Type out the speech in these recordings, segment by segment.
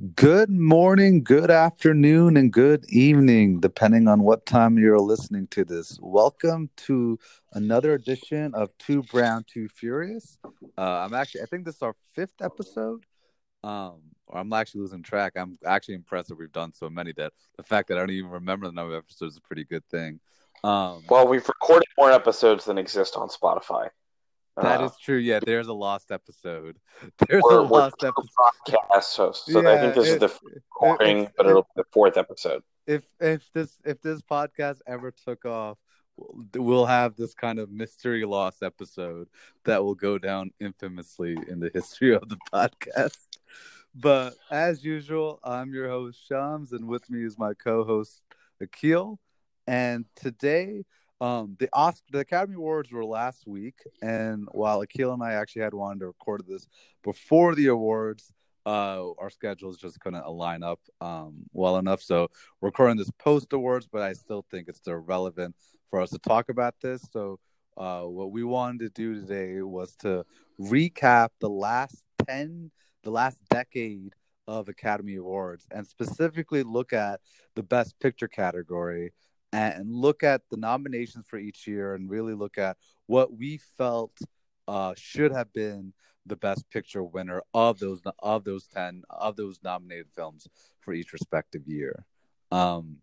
Good morning, good afternoon, and good evening, depending on what time you're listening to this. Welcome to another edition of Two Brown, Two Furious. Uh, I'm actually, I think this is our fifth episode. Um, or I'm actually losing track. I'm actually impressed that we've done so many that the fact that I don't even remember the number of episodes is a pretty good thing. Um, Well, we've recorded more episodes than exist on Spotify. That Uh, is true. Yeah, there's a lost episode. There's a lost episode. podcast, so, so I think this Yeah, is the recording, but it'll be the fourth episode. if if this if this podcast ever took off we'll- we'll have this kind of mystery lost episode that will go down infamously in the history of the podcast but as usual i'm your host shams and with me is my co-host akil and today um the oscar the academy awards were last week and while akil and i actually had wanted to record this before the awards uh our schedules just couldn't align up um well enough. So recording this post awards but i still think it's still relevant for us to talk about this. So uh what we wanted to do today was to recap the last 10 the last decade of academy awards and specifically look at the best picture category and look at the nominations for each year and really look at what we felt uh should have been the best picture winner of those of those 10 of those nominated films for each respective year um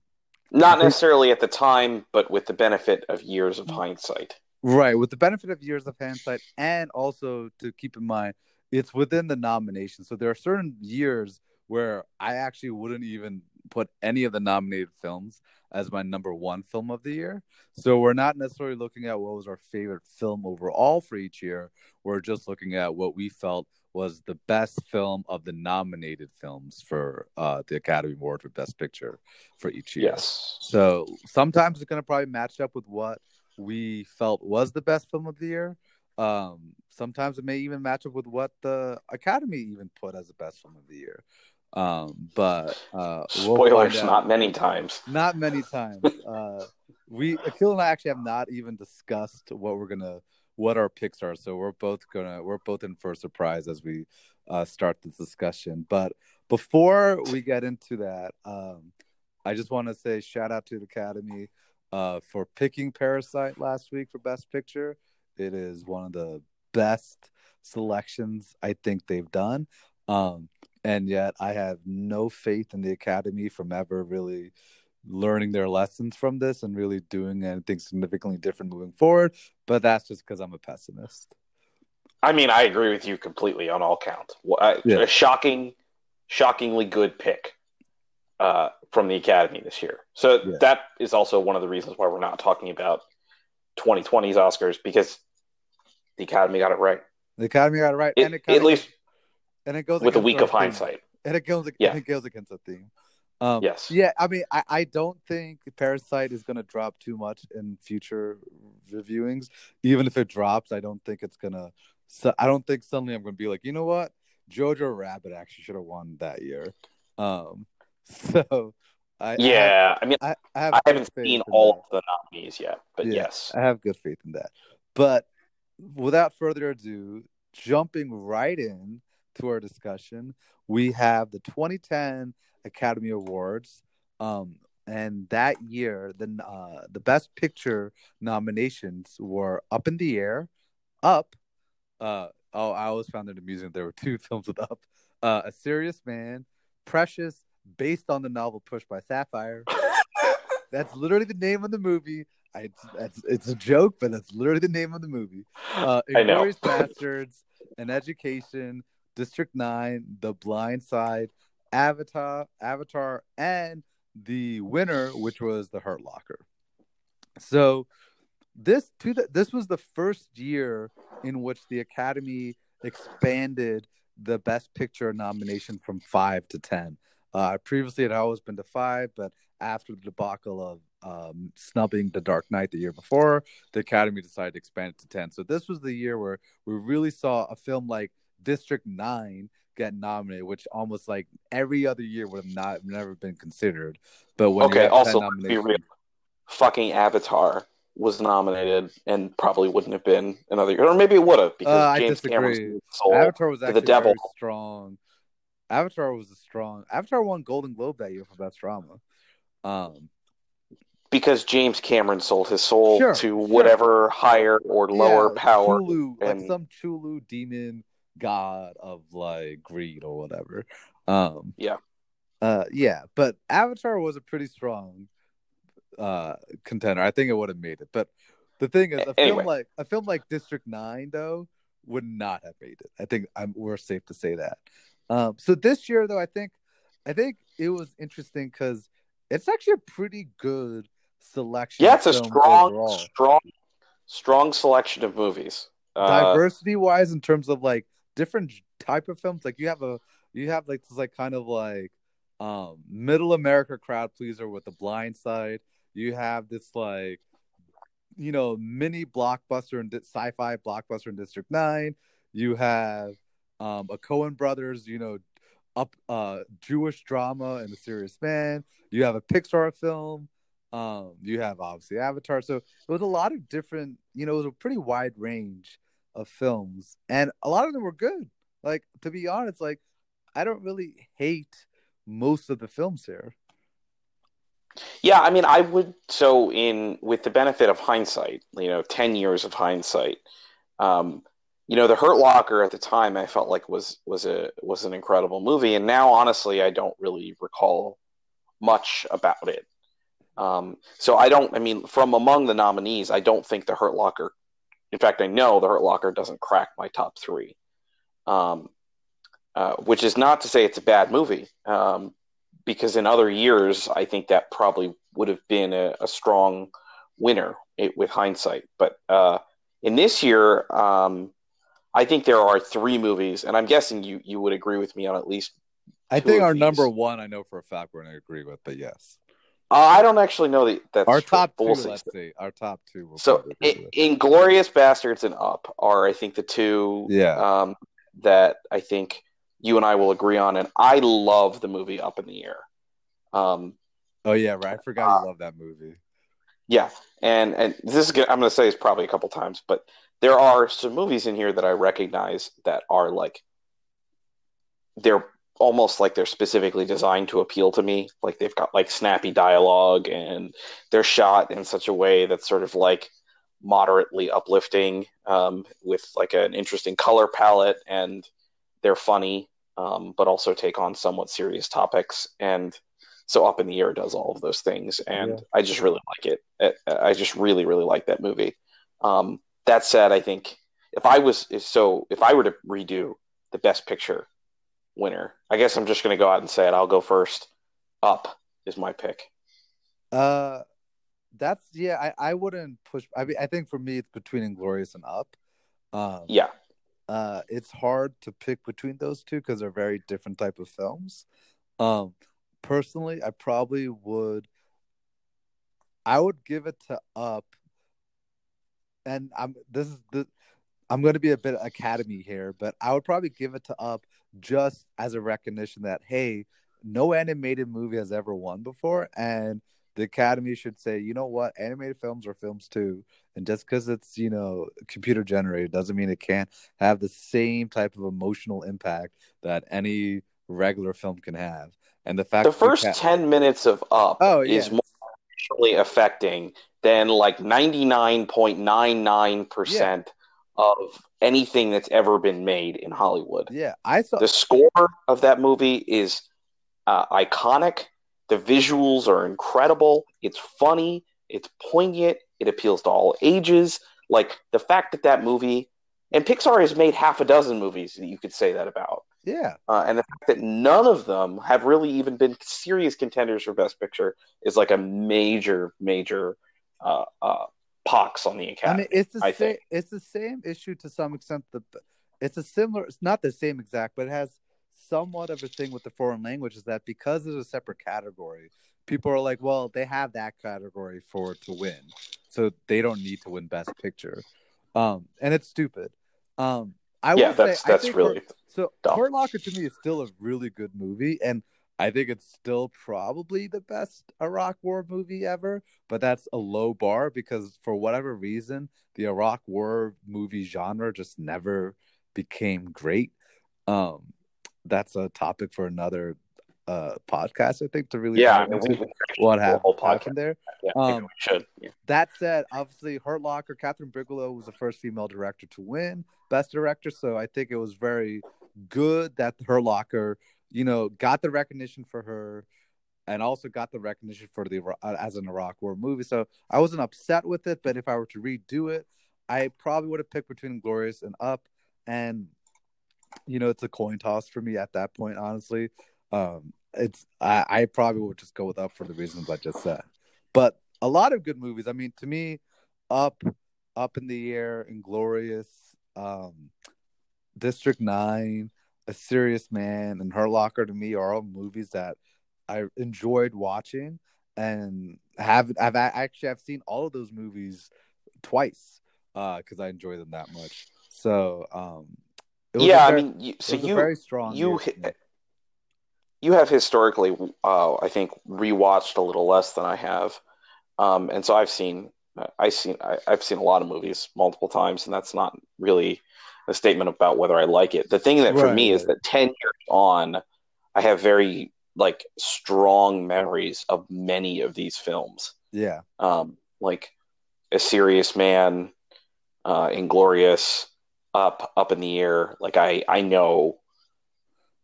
Not necessarily at the time, but with the benefit of years of hindsight. right with the benefit of years of hindsight and also to keep in mind it's within the nomination so there are certain years where i actually wouldn't even put any of the nominated films as my number one film of the year so we're not necessarily looking at what was our favorite film overall for each year we're just looking at what we felt was the best film of the nominated films for uh, the academy award for best picture for each year Yes. so sometimes it's going to probably match up with what we felt was the best film of the year. Um, sometimes it may even match up with what the Academy even put as the best film of the year. Um, but uh, we'll Spoilers, not many times. Not many times. Uh, we Akil and I actually have not even discussed what we're gonna what our picks are. So we're both gonna we're both in for a surprise as we uh, start this discussion. But before we get into that, um, I just want to say shout out to the Academy uh, for picking Parasite last week for Best Picture. It is one of the best selections I think they've done. Um, and yet I have no faith in the Academy from ever really learning their lessons from this and really doing anything significantly different moving forward. But that's just because I'm a pessimist. I mean, I agree with you completely on all counts. I- Yeah. A shocking, shockingly good pick uh, from the Academy this year. So Yeah. that is also one of the reasons why we're not talking about 2020's Oscars because the Academy got it right. The Academy got it right, It- and it at least and it goes with a week of theme. hindsight. and it goes Yeah. it goes against the theme. Um, Yes. Yeah, I mean, I, I don't think Parasite is going to drop too much in future reviewings. Even if it drops, I don't think it's gonna. So I don't think suddenly I'm going to be like, you know what, Jojo Rabbit actually should have won that year. Um, so I I Yeah, I mean, I, I, have I haven't seen all that. of the nominees yet, but Yeah. yes. I have good faith in that. But without further ado, jumping right in to our discussion, we have the 2010 Academy Awards. Um, and that year, the uh, the Best Picture nominations were Up in the Air, Up. Uh, oh, I always found it amusing. There were two films with Up. Uh, A Serious Man, Precious, based on the novel Push by Sapphire. That's literally the name of the movie. I, it's, it's, a joke, but that's literally the name of the movie. Uh, I know. Inglourious Basterds, An Education, District Nine, The Blind Side, Avatar, Avatar, and the winner, which was The Hurt Locker. So this to the, this was the first year in which the Academy expanded the Best Picture nomination from five to ten. Uh, previously, it had always been to five, but after the debacle of um, snubbing The Dark Knight the year before, the Academy decided to expand it to 10. So this was the year where we really saw a film like District 9 get nominated, which almost like every other year would have not never been considered. But when Okay, 10 also, be real. Fucking Avatar was nominated and probably wouldn't have been another year, or maybe it would have because Uh, James soul. Avatar was the devil. strong. Avatar was a strong. Avatar won Golden Globe that year for best drama. Um, because James Cameron sold his soul Sure, to sure. whatever higher or lower yeah, power. Cthulhu, like and- some Cthulhu demon god of like greed or whatever. Um, Yeah. uh, yeah, but Avatar was a pretty strong uh contender. I think it would have made it, but the thing is, a Anyway. film like a film like District Nine though would not have made it. I think I'm, we're safe to say that. Um, so this year though, I think I think it was interesting because it's actually a pretty good selection. Yeah, it's a strong, overall. strong, strong selection of movies. Uh, diversity wise in terms of like different type of films. Like you have a you have like this like kind of like um middle america crowd pleaser with the blind side. You have this like you know mini blockbuster and sci-fi blockbuster in district 9 you have um a Coen brothers you know up uh jewish drama and the serious man. You have a pixar film. Um you have obviously avatar. So it was a lot of different you know it was a pretty wide range of films and a lot of them were good like to be honest like i don't really hate most of the films here Yeah, I mean, I would. So, in with the benefit of hindsight, you know, ten years of hindsight, um, you know, the Hurt Locker at the time, I felt like was was a was an incredible movie, and now, honestly, I don't really recall much about it. Um, so, I don't. I mean, from among the nominees, I don't think the Hurt Locker. In fact, I know the Hurt Locker doesn't crack my top three. Um, uh, which is not to say it's a bad movie. Um, because in other years, I think that probably would have been a, a strong winner it, with hindsight. But uh, in this year, um, I think there are three movies, and I'm guessing you you would agree with me on at least. i think our these. number one i know for a fact we're going to agree with but yes I don't actually know that that's our top but two we'll let's see our top two So, probably agree in, with. Inglourious Basterds and Up are, I think, the two Yeah. um, that I think you and I will agree on, and I love the movie Up in the Air. Um, oh yeah right i forgot you love that movie Yeah, and and this is gonna, I'm going to say this probably a couple times, but there are some movies in here that I recognize that are like they're almost like they're specifically designed to appeal to me. Like they've got like snappy dialogue and they're shot in such a way that's sort of like moderately uplifting um, with like an interesting color palette and they're funny um, but also take on somewhat serious topics and so up in the air does all of those things and Yeah. i just really like it i just really really like that movie um, that said i think if i was if so if i were to redo the best picture winner i guess i'm just going to go out and say it i'll go first up is my pick Uh, that's yeah. I I wouldn't push. I mean, I think for me, it's between Inglourious and Up. Um, yeah uh, it's hard to pick between those two because they're very different type of films. Um, personally, I probably would. I would give it to Up, and I'm this is the. I'm going to be a bit academy here, but I would probably give it to Up just as a recognition that hey, no animated movie has ever won before, and the Academy should say, you know what, animated films are films too, and just because it's you know computer generated doesn't mean it can't have the same type of emotional impact that any regular film can have. And the fact the first 10 minutes of up oh is more emotionally affecting than like 99.99% of anything that's ever been made in Hollywood. yeah, I saw The score of that movie is uh, iconic. The visuals are incredible. It's funny. It's poignant. It appeals to all ages. Like the fact that that movie, and Pixar has made half a dozen movies that you could say that about. yeah, Uh, and the fact that none of them have really even been serious contenders for Best Picture is like a major, major uh, uh, pox on the I Academy. mean, it's the I same. think. It's the same issue to some extent. The it's a similar. It's not the same exact, but it has somewhat of a thing with the foreign language. Is that because it's a separate category, people are like, well, they have that category for to win, so they don't need to win Best Picture. Um, and it's stupid. Um, I yeah, that's say, I that's really so. dumb. Hurt Locker to me is still a really good movie, and I think it's still probably the best Iraq War movie ever. But that's a low bar because for whatever reason, the Iraq War movie genre just never became great. Um, that's a topic for another uh podcast. I think to really Yeah, I mean, we, what a happened, happened there. Yeah, Um, we should. Yeah. That said, obviously, Hurt Locker, Kathryn Bigelow was the first female director to win Best Director, so I think it was very good that Hurt Locker, you know, got the recognition for her, and also got the recognition for the uh, as an Iraq War movie. So I wasn't upset with it, but if I were to redo it, I probably would have picked between Glorious and Up, and you know, it's a coin toss for me at that point. Honestly, um, it's I, I probably would just go with Up for the reasons I just said. But a lot of good movies. I mean, to me, Up, Up in the Air, Inglourious, um, District Nine, A Serious Man, and Hurt Locker to me are all movies that I enjoyed watching and have I've actually I've seen all of those movies twice because I enjoy them that much. So um, it was a Yeah, I mean, you, so you very strong. you year for hit- me. you have historically, uh, I think, rewatched a little less than I have, um, and so I've seen, I've seen, I, I've seen a lot of movies multiple times, and that's not really a statement about whether I like it. The thing that for Right, me is that ten years on, I have very like strong memories of many of these films, yeah, um, like A Serious Man, uh, Inglourious, Up, Up in the Air. Like I, I know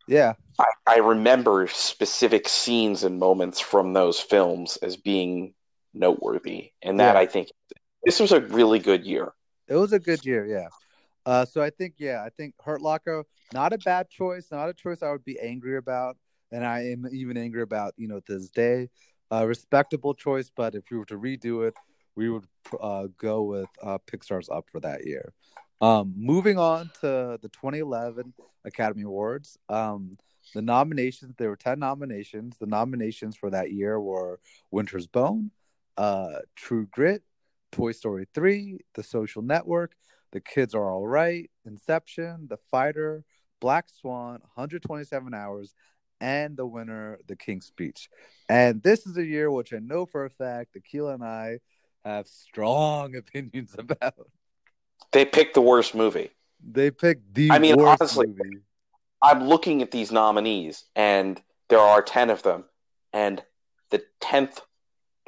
yeah, I, I remember specific scenes and moments from those films as being noteworthy, and that Yeah. I think this was a really good year. it was a good year. Yeah. Uh, so I think yeah, I think Hurt Locker not a bad choice, not a choice I would be angry about, and I am even angry about you know this day. Uh, respectable choice, but if we were to redo it, we would uh, go with uh, Pixar's Up for that year. Um, moving on to the 2011 Academy Awards. Um, the nominations, there were 10 nominations. The nominations for that year were Winter's Bone, uh, True Grit, Toy Story 3, The Social Network, The Kids Are All Right, Inception, The Fighter, Black Swan, 127 Hours, and the winner, The King's Speech. And this is a year which I know for a fact Akila and I have strong opinions about. They picked the worst movie. They picked the I mean, honestly, movie. I'm looking at these nominees, and there are ten of them, and the tenth,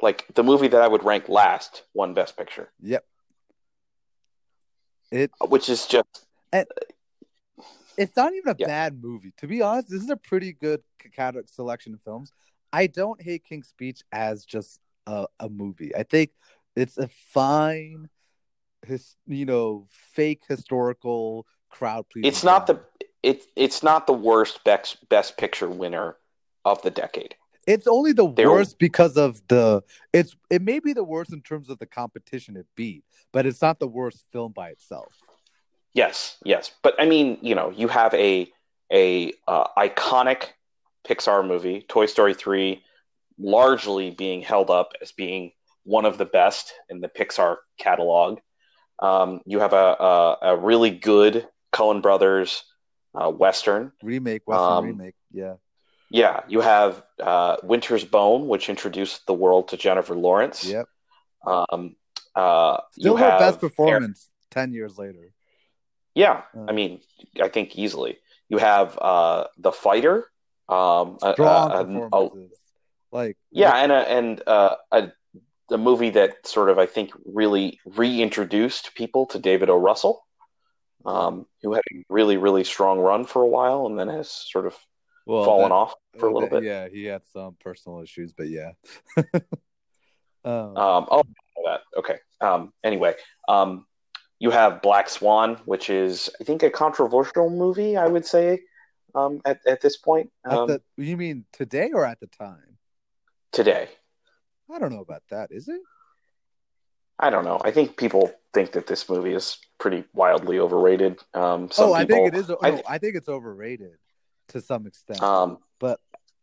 like the movie that I would rank last, won Best Picture, Yep. It which is just uh, it's not even a Yeah. bad movie. To be honest, this is a pretty good selection of films. I don't hate King's Speech as just a, a movie. I think it's a fine, his you know, fake historical crowd pleasing. it's not the it's it's not the worst best Best Picture winner of the decade. It's only the There- worst because of the. It's it may be the worst in terms of the competition it beat, but it's not the worst film by itself. Yes, yes, but I mean, you know, you have a a uh, iconic Pixar movie, Toy Story three, largely being held up as being one of the best in the Pixar catalog. Um, you have a, a a really good Coen Brothers uh, western. Remake, Western Um, remake, yeah, Yeah, you have uh, Winter's Bone, which introduced the world to Jennifer Lawrence. yep. Um, uh, Still her have best performance ten years later. Yeah, Uh, I mean, I think easily. You have uh, the fighter, um, Strong a- a- a- performances. like yeah, and a, and uh, a a movie that sort of I think really reintroduced people to David O. Russell, um, who had a really really strong run for a while and then has sort of well, fallen that- off for a little bit. Yeah, he had some personal issues, but yeah. um, Um, oh, that okay. Um, anyway, um, you have Black Swan, which is I think a controversial movie. I would say um, at at this point um, the, you mean today or at the time? today. I don't know about that. Is it? I don't know. I think people think that this movie is pretty wildly overrated. Um, some oh, I people, think it is. No, I- I, think it's overrated to some extent. Um, but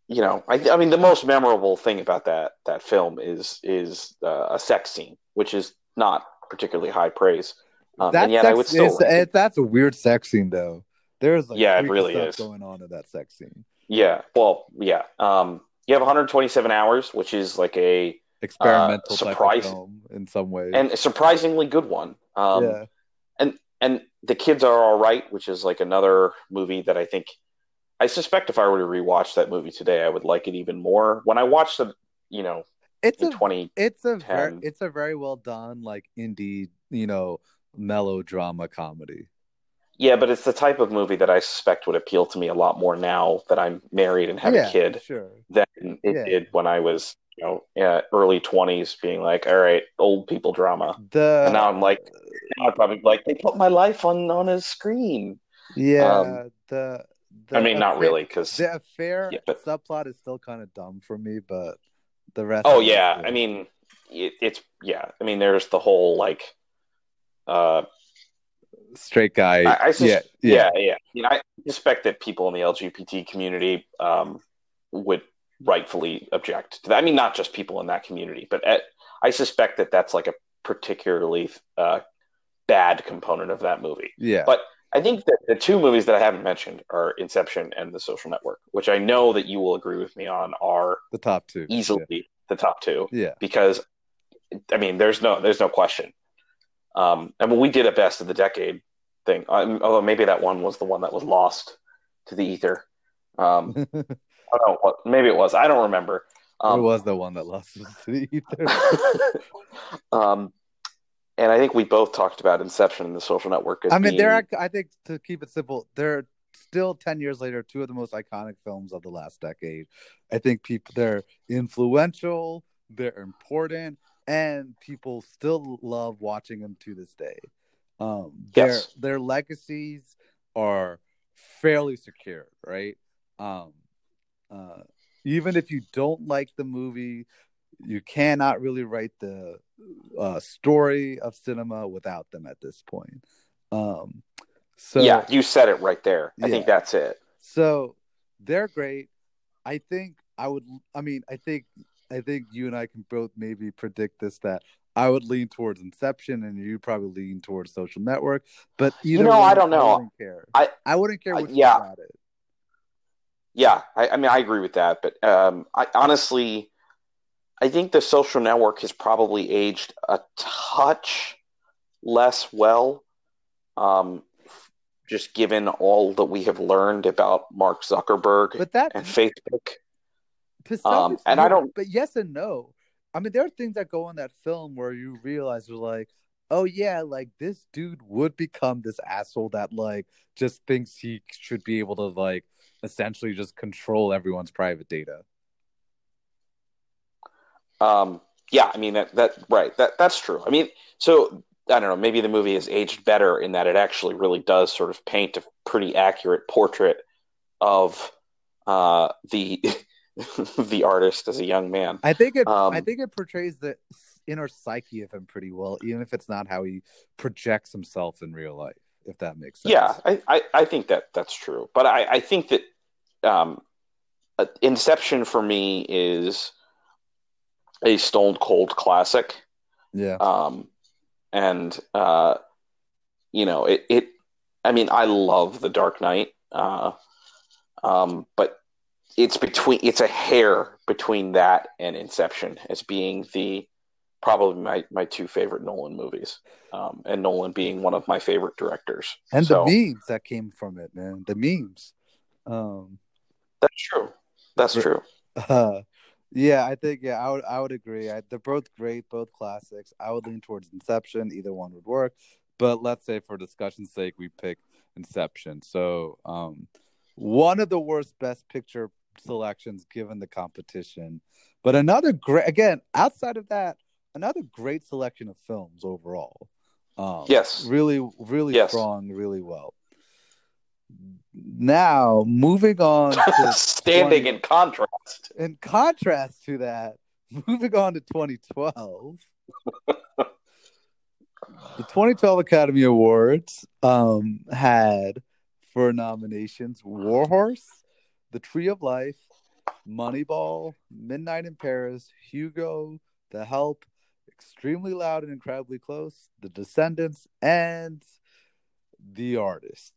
you know, I, I mean, the most memorable thing about that that film is is uh, a sex scene, which is not particularly high praise. Um, that and yet, I would still. rank it- that's a weird sex scene, though. There's like Yeah, it really is. going on in that sex scene. yeah. Well, yeah. Um, you have 127 hours, which is like a Experimental type of surprise- film in some ways. and a surprisingly good one. Um, yeah, and the kids are all right, which is like another movie that I think I suspect if I were to rewatch that movie today, I would like it even more. When I watched it, you know, It's a 20, it's a very it's a very well done like indie you know melodrama comedy. yeah, but it's the type of movie that I suspect would appeal to me a lot more now that I'm married and have yeah, a kid Sure. than it Yeah. did when I was, you know, yeah, early 20s, being like, all right, old people drama. The And now I'm like, now I'd probably like, they put my life on on a screen. yeah um, the I mean, not really, because The affair Yeah, but- subplot is still kind of dumb for me, but the rest. Oh of it is yeah. I mean, it, it's yeah. I mean, there's the whole like, uh, straight guy. I, I sus- yeah, yeah, yeah, yeah, You know, I suspect that people in the LGBT community um, would rightfully object to that. I mean, not just people in that community, but at, I suspect that that's like a particularly uh, bad component of that movie. yeah. But I think that the two movies that I haven't mentioned are Inception and The Social Network, which I know that you will agree with me on are the top two. easily the top two Yeah. because I mean, there's no there's no question. Um, I mean, we did a best of the decade thing, um, although maybe that one was the one that was lost to the ether. Um, I don't know maybe it was. I don't remember. Um, was the one that lost to the ether. um, and I think we both talked about Inception and The Social Network. As I mean, being, they're. I think to keep it simple, they're still ten years later two of the most iconic films of the last decade. I think people they're influential, they're important, and people still love watching them to this day. Um, their Yes. their legacies are fairly secure, right? Um, uh, even if you don't like the movie, you cannot really write the uh, story of cinema without them at this point. Um, so yeah, you said it right there. I Yeah. think that's it. so they're great. I think I would. I mean, I think I think you and I can both maybe predict this that I would lean towards Inception, and you probably lean towards Social Network. But either know, I don't know. I wouldn't care. I- I wouldn't care I- yeah. Yeah, I, I mean, I agree with that, but um, I honestly, I think the social network has probably aged a touch less well, um, just given all that we have learned about Mark Zuckerberg But that and Facebook. to some Um, extent, and I don't- But yes and no. I mean, there are things that go in that film where you realize you're like, oh yeah, like this dude would become this asshole that like just thinks he should be able to like essentially just control everyone's private data. Um, yeah, I mean that that right that that's true. I mean, so I don't know. Maybe the movie has aged better in that it actually really does sort of paint a pretty accurate portrait of uh, the the artist as a young man. I think it. Um, I think it portrays the inner psyche of him pretty well, even if it's not how he projects himself in real life. If that makes sense. Yeah, I, I, I think that that's true. But I, I think that um, uh, Inception for me is a stone cold classic. Yeah. Um, and uh, you know, it, it. I mean, I love The Dark Knight. Uh, um, but it's between. It's a hair between that and Inception as being the probably my my two favorite Nolan movies. Um, and Nolan being one of my favorite directors. And So- the memes that came from it, man. The memes. Um. That's true. That's true. Uh, yeah, I think yeah, I would I would agree. I, they're both great, both classics. I would lean towards Inception. Either one would work, but let's say for discussion's sake, we pick Inception. So, um, one of the worst Best Picture selections given the competition, but another great again outside of that, another great selection of films overall. Um, Yes. really, really Yes. strong, really well. Now, moving on to Standing 20 in contrast. in contrast to that, moving on to 2012, the 2012 Academy Awards um, had for nominations Warhorse, The Tree of Life, Moneyball, Midnight in Paris, Hugo, The Help, Extremely Loud and Incredibly Close, The Descendants, and The Artist.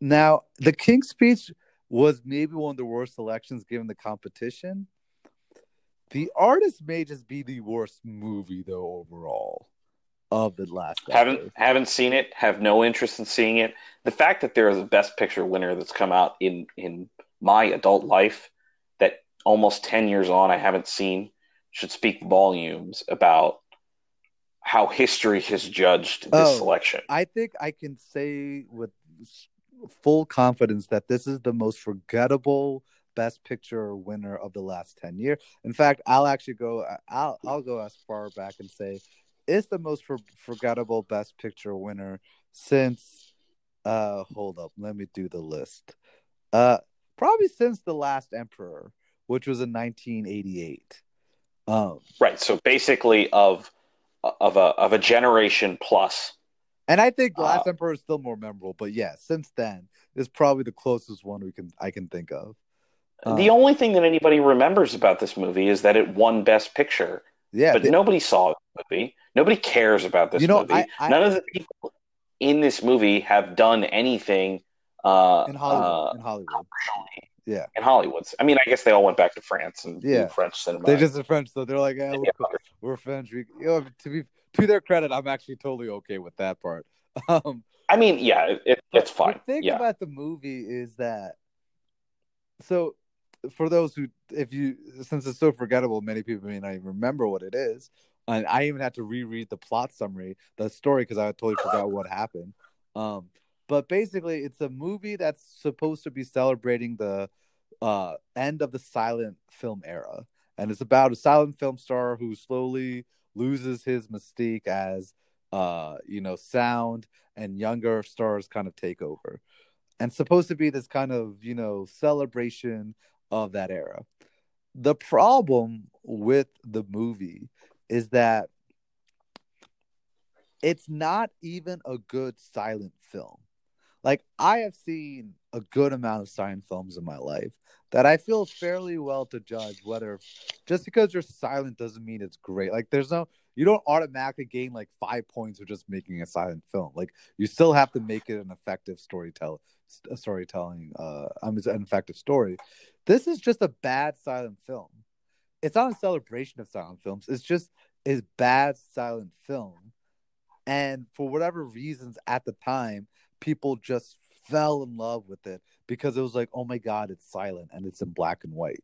Now, The King's Speech was maybe one of the worst selections given the competition. The artist may just be the worst movie though overall. of the last. Haven't decade. haven't seen it. Have no interest in seeing it. The fact that there is a Best Picture winner that's come out in in my adult life that almost ten years on I haven't seen should speak volumes about how history has judged this Oh, selection. I think I can say with full confidence that this is the most forgettable Best Picture winner of the last ten years. In fact, I'll actually go. I'll I'll go as far back and say it's the most for, forgettable Best Picture winner since. Uh, hold up, let me do the list. Uh, probably since the Last Emperor, which was in 1988. Um, Right. So basically, of of a of a generation plus. And I think Uh, Last Emperor is still more memorable, but yeah, since then is probably the closest one we can I can think of. the Um, only thing that anybody remembers about this movie is that it won Best Picture, yeah, but they- nobody saw the movie. Nobody cares about this You know, movie. I- I- None of the people in this movie have done anything uh, in Hollywood, uh, in Hollywood, yeah, in Hollywood. I mean, I guess they all went back to France and Yeah. French cinema. they just are French, so they're like, yeah, Yeah, we're, cool. we're French. We, you know, to be to their credit, I'm actually totally okay with that part. Um, I mean, yeah, it, it's fine. The thing Yeah, about the movie is that so for those who if you since it's so forgettable, many people may not even remember what it is. And I even had to reread the plot summary, the story, because I totally forgot what happened. Um, but basically, it's a movie that's supposed to be celebrating the uh, end of the silent film era, and it's about a silent film star who slowly loses his mystique as uh, you know sound and younger stars kind of take over. And supposed to be this kind of you know celebration of that era. The problem with the movie is that it's not even a good silent film like i have seen a good amount of silent films in my life that i feel fairly well to judge whether just because you're silent doesn't mean it's great. Like there's no you don't automatically gain like five points for just making a silent film. Like you still have to make it an effective storytelling storytelling uh i mean an effective story. This is just a bad silent film. It's not a celebration of silent films. It's just a bad silent film. And for whatever reasons at the time people just fell in love with it because it was like oh my god it's silent and it's in black and white.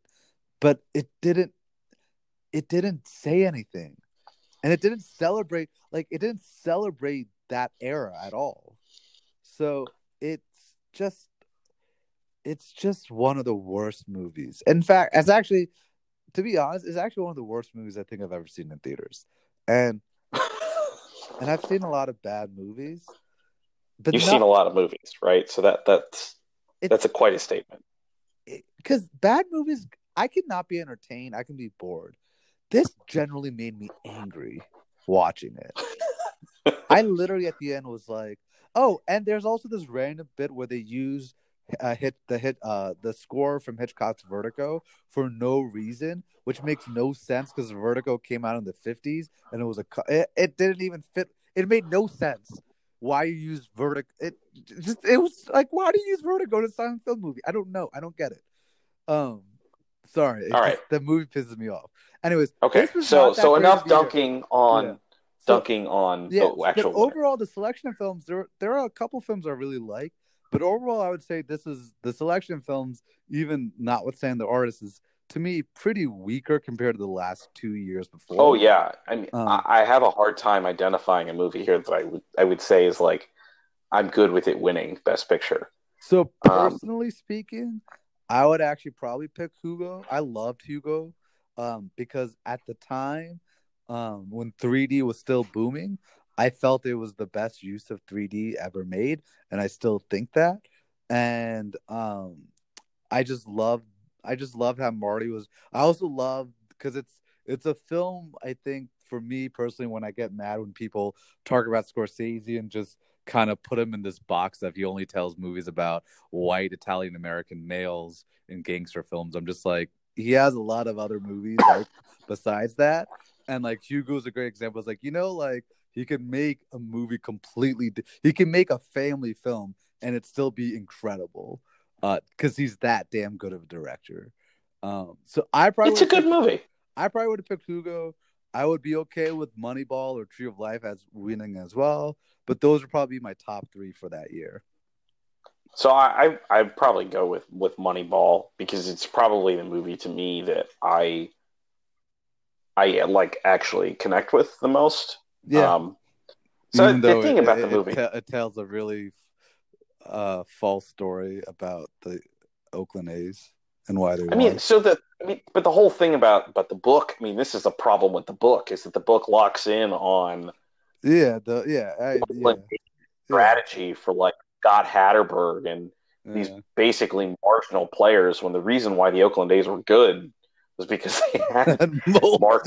But it didn't it didn't say anything. And it didn't celebrate like it didn't celebrate that era at all. So it's just it's just one of the worst movies. In fact it's actually to be honest it's actually one of the worst movies i think i've ever seen in theaters. And and i've seen a lot of bad movies but you've not- seen a lot of movies, right? So that that's that's a quite a statement. because bad movies i can not be entertained i can be bored this generally made me angry watching it i literally at the end was like oh and there's also this random bit where they use uh, hit the hit uh the score from hitchcock's vertigo for no reason which makes no sense because vertigo came out in the 50s and it was a it, it didn't even fit it made no sense why you use vertigo it just it was like why do you use vertigo in a silent film movie? I don't know. I don't get it. Um sorry. All just- the movie pisses me off. Anyways Okay, so so enough of a year. dunking on Yeah. So- dunking on yeah, the actual overall, the selection of films there there are a couple films I really like, but overall, I would say this is the selection of films, even notwithstanding the artist, is to me pretty weaker compared to the last two years before. Oh yeah, I mean, Um, I, have a hard time identifying a movie here that I would I would say is like I'm good with it winning Best Picture. So Um, personally speaking, I would actually probably pick Hugo. I loved Hugo, um, because at the time, um, when 3D was still booming, I felt it was the best use of 3D ever made, and I still think that. And um, I just loved, I just loved how Marty was. I also love because it's it's a film. I think for me personally, when I get mad when people talk about Scorsese and just kind of put him in this box that he only tells movies about white Italian American males in gangster films. I'm just like, he has a lot of other movies like besides that. And like Hugo's a great example. It's like, you know, like he can make a movie completely di- he can make a family film and it still be incredible. Uh, because he's that damn good of a director. Um, so I probably it's a good picked, movie. I probably would have picked Hugo. I would be okay with Moneyball or Tree of Life as winning as well, but those are probably my top three for that year. So I I I'd probably go with with Moneyball because it's probably the movie to me that I I like actually connect with the most. Yeah. Um, so Even the, the thing it, about it, the movie, it, t- it tells a really uh, false story about the Oakland A's and why they. I won. mean, so the I mean, but the whole thing about about the book. I mean, this is a problem with the book is that the book locks in on. Yeah, the yeah, I, yeah. strategy yeah. for like Scott Hatteberg and yeah. these basically marginal players. When the reason why the Oakland A's were good was because they had Mark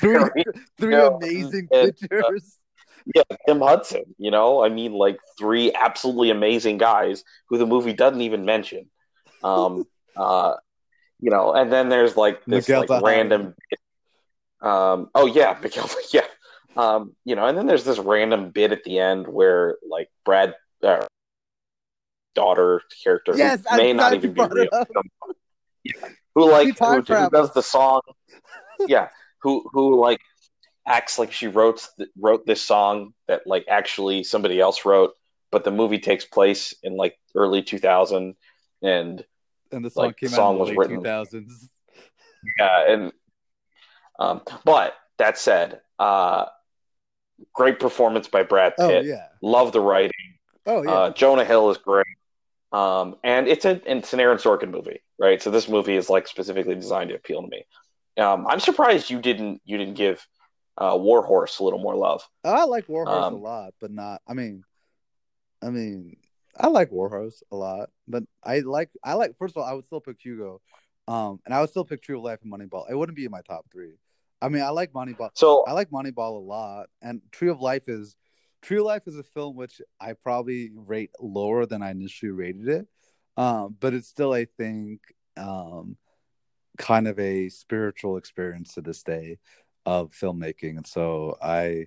three, three amazing and, uh, pitchers. Uh, yeah, Tim Hudson. You know, I mean, like three absolutely amazing guys who the movie doesn't even mention. Um, uh, you know, and then there's like this like random. Um, oh yeah, Miguel. Yeah, um, you know, and then there's this random bit at the end where like Brad uh, daughter character yes, who may not even be real, yeah, who like who, who does the song? Yeah, who who like acts like she wrote wrote this song that like actually somebody else wrote, but the movie takes place in like early 2000 and the song like, came song out in the was written 2000s. Yeah, and um, but that said, uh, great performance by Brad oh, Pitt. Oh, yeah. Love the writing. Oh yeah. Uh, Jonah Hill is great. Um, and it's a it's an Aaron Sorkin movie, right? So this movie is like specifically designed to appeal to me. Um, I'm surprised you didn't you didn't give uh, Warhorse a little more love. I like Warhorse um, a lot, but not. I mean, I mean, I like Warhorse a lot, but I like I like. First of all, I would still pick Hugo, um, and I would still pick True Life and Moneyball. It wouldn't be in my top three. I mean, I like Moneyball. So I like Moneyball a lot, and Tree of Life is Tree of Life is a film which I probably rate lower than I initially rated it, um, but it's still, I think, um, kind of a spiritual experience to this day of filmmaking. And so I,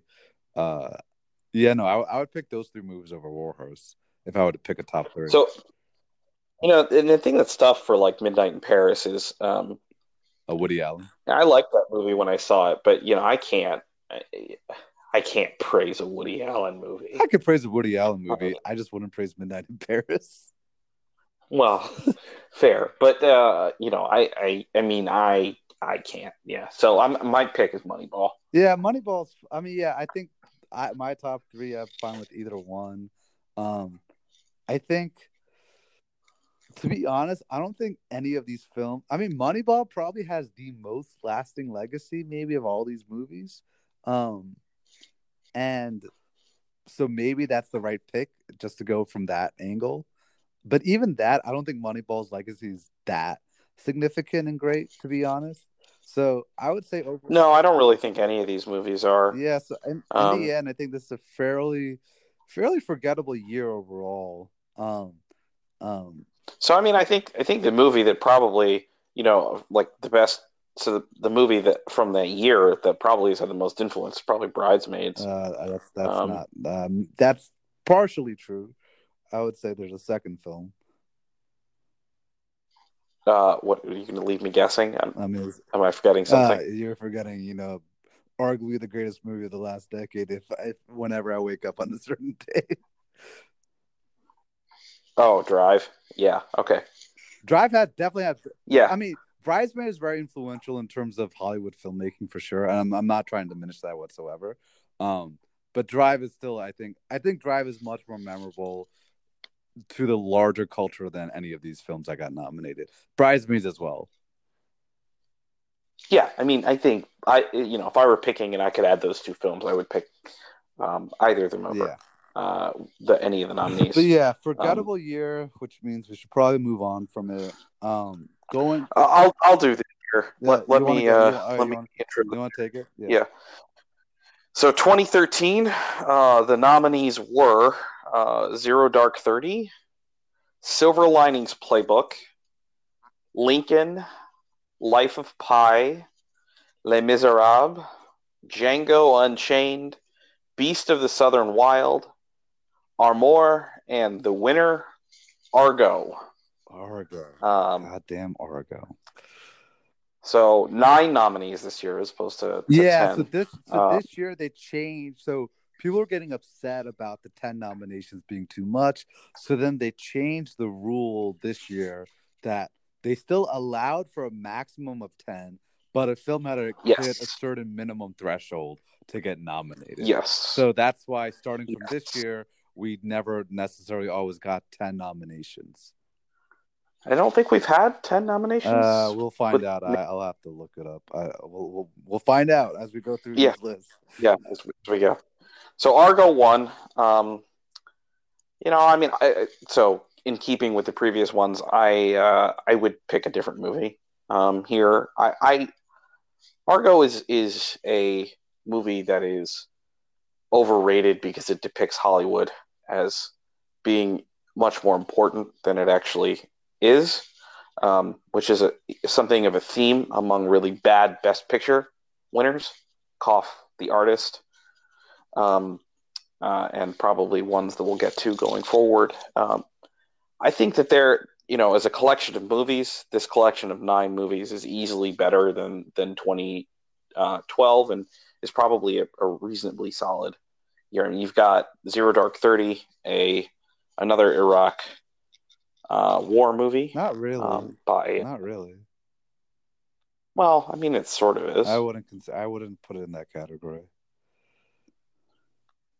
uh, yeah, no, I, I would pick those three movies over Warhorse if I were to pick a top three. So, you know, and the thing that's tough for like Midnight in Paris is um, a Woody Allen. I liked that movie when I saw it, but you know, I can't. I, I can't praise a Woody Allen movie. I could praise a Woody Allen uh, movie. I just wouldn't praise Midnight in Paris. Well, fair, but uh, you know, I, I, I mean, I, I can't. Yeah. So I'm my pick is Moneyball. Yeah, Moneyball's. I mean, yeah, I think I, my top three. I'm fine with either one. Um, I think, to be honest, I don't think any of these films. I mean, Moneyball probably has the most lasting legacy, maybe of all these movies. Um, and so maybe that's the right pick, just to go from that angle but even that, I don't think Moneyball's legacy is that significant and great, to be honest. So I would say over. No, I don't really think any of these movies are. Yeah, so in, um, in the um, end, I think this is a fairly, fairly forgettable year overall. Um, um, so I mean, I think I think the movie that probably you know like the best. So the, the movie that from that year that probably has had the most influence probably Bridesmaids. Uh, that's that's um, not um, that's partially true. I would say there's a second film. Uh, what are you going to leave me guessing? I'm, I mean, am I forgetting uh, something? Uh, you're forgetting, you know, arguably the greatest movie of the last decade. If I, whenever I wake up on a certain day. oh, Drive. Yeah. Okay. Drive had definitely had. Yeah. I mean, Bridesmaid is very influential in terms of Hollywood filmmaking for sure, and I'm, I'm not trying to diminish that whatsoever. Um, but Drive is still, I think, I think Drive is much more memorable to the larger culture than any of these films that got nominated. Bridesmaids as well. Yeah, I mean, I think I you know if I were picking and I could add those two films, I would pick um, either of them over yeah. uh, the any of the nominees. But yeah, um, forgettable um, year, which means we should probably move on from it. Um, going, uh, I'll I'll do this here. Yeah, let, let me uh, oh, let me want. You want to take it? yeah. yeah. So 2013, uh, the nominees were uh, Zero Dark Thirty, Silver Linings Playbook, Lincoln, Life of Pi, Les Miserables, Django Unchained, Beast of the Southern Wild, Amour, and the winner, Argo. Argo. Um, Goddamn Argo nine nominees this year as opposed to, to yeah. 10. So this so Uh, this year they changed. So people are getting upset about the ten nominations being too much. So then they changed the rule this year that they still allowed for a maximum of ten, but a film had to Yes. hit a certain minimum threshold to get nominated. yes. So that's why starting from this year, we never necessarily always got ten nominations. I don't think we've had 10 nominations. Uh, we'll find With- out. I, I'll have to look it up. I, we'll, we'll we'll find out as we go through Yeah. this list. yeah, as we, as we go. So Argo won. Um, you know, I mean, I- so in keeping with the previous ones, I uh, I would pick a different movie um, here. I, I Argo is is a movie that is overrated because it depicts Hollywood as being much more important than it actually is, um, which is a, something of a theme among really bad Best Picture winners. Cough, the artist, um, uh, and probably ones that we'll get to going forward. Um, I think that they're, you know, as a collection of movies, this collection of nine movies is easily better than than 2012 and is probably a, a reasonably solid year. I mean, you've got Zero Dark Thirty, a another Iraq uh, war movie Not really. um, by Not really. well, I mean, it sort of is. I wouldn't consider. I wouldn't put it in that category.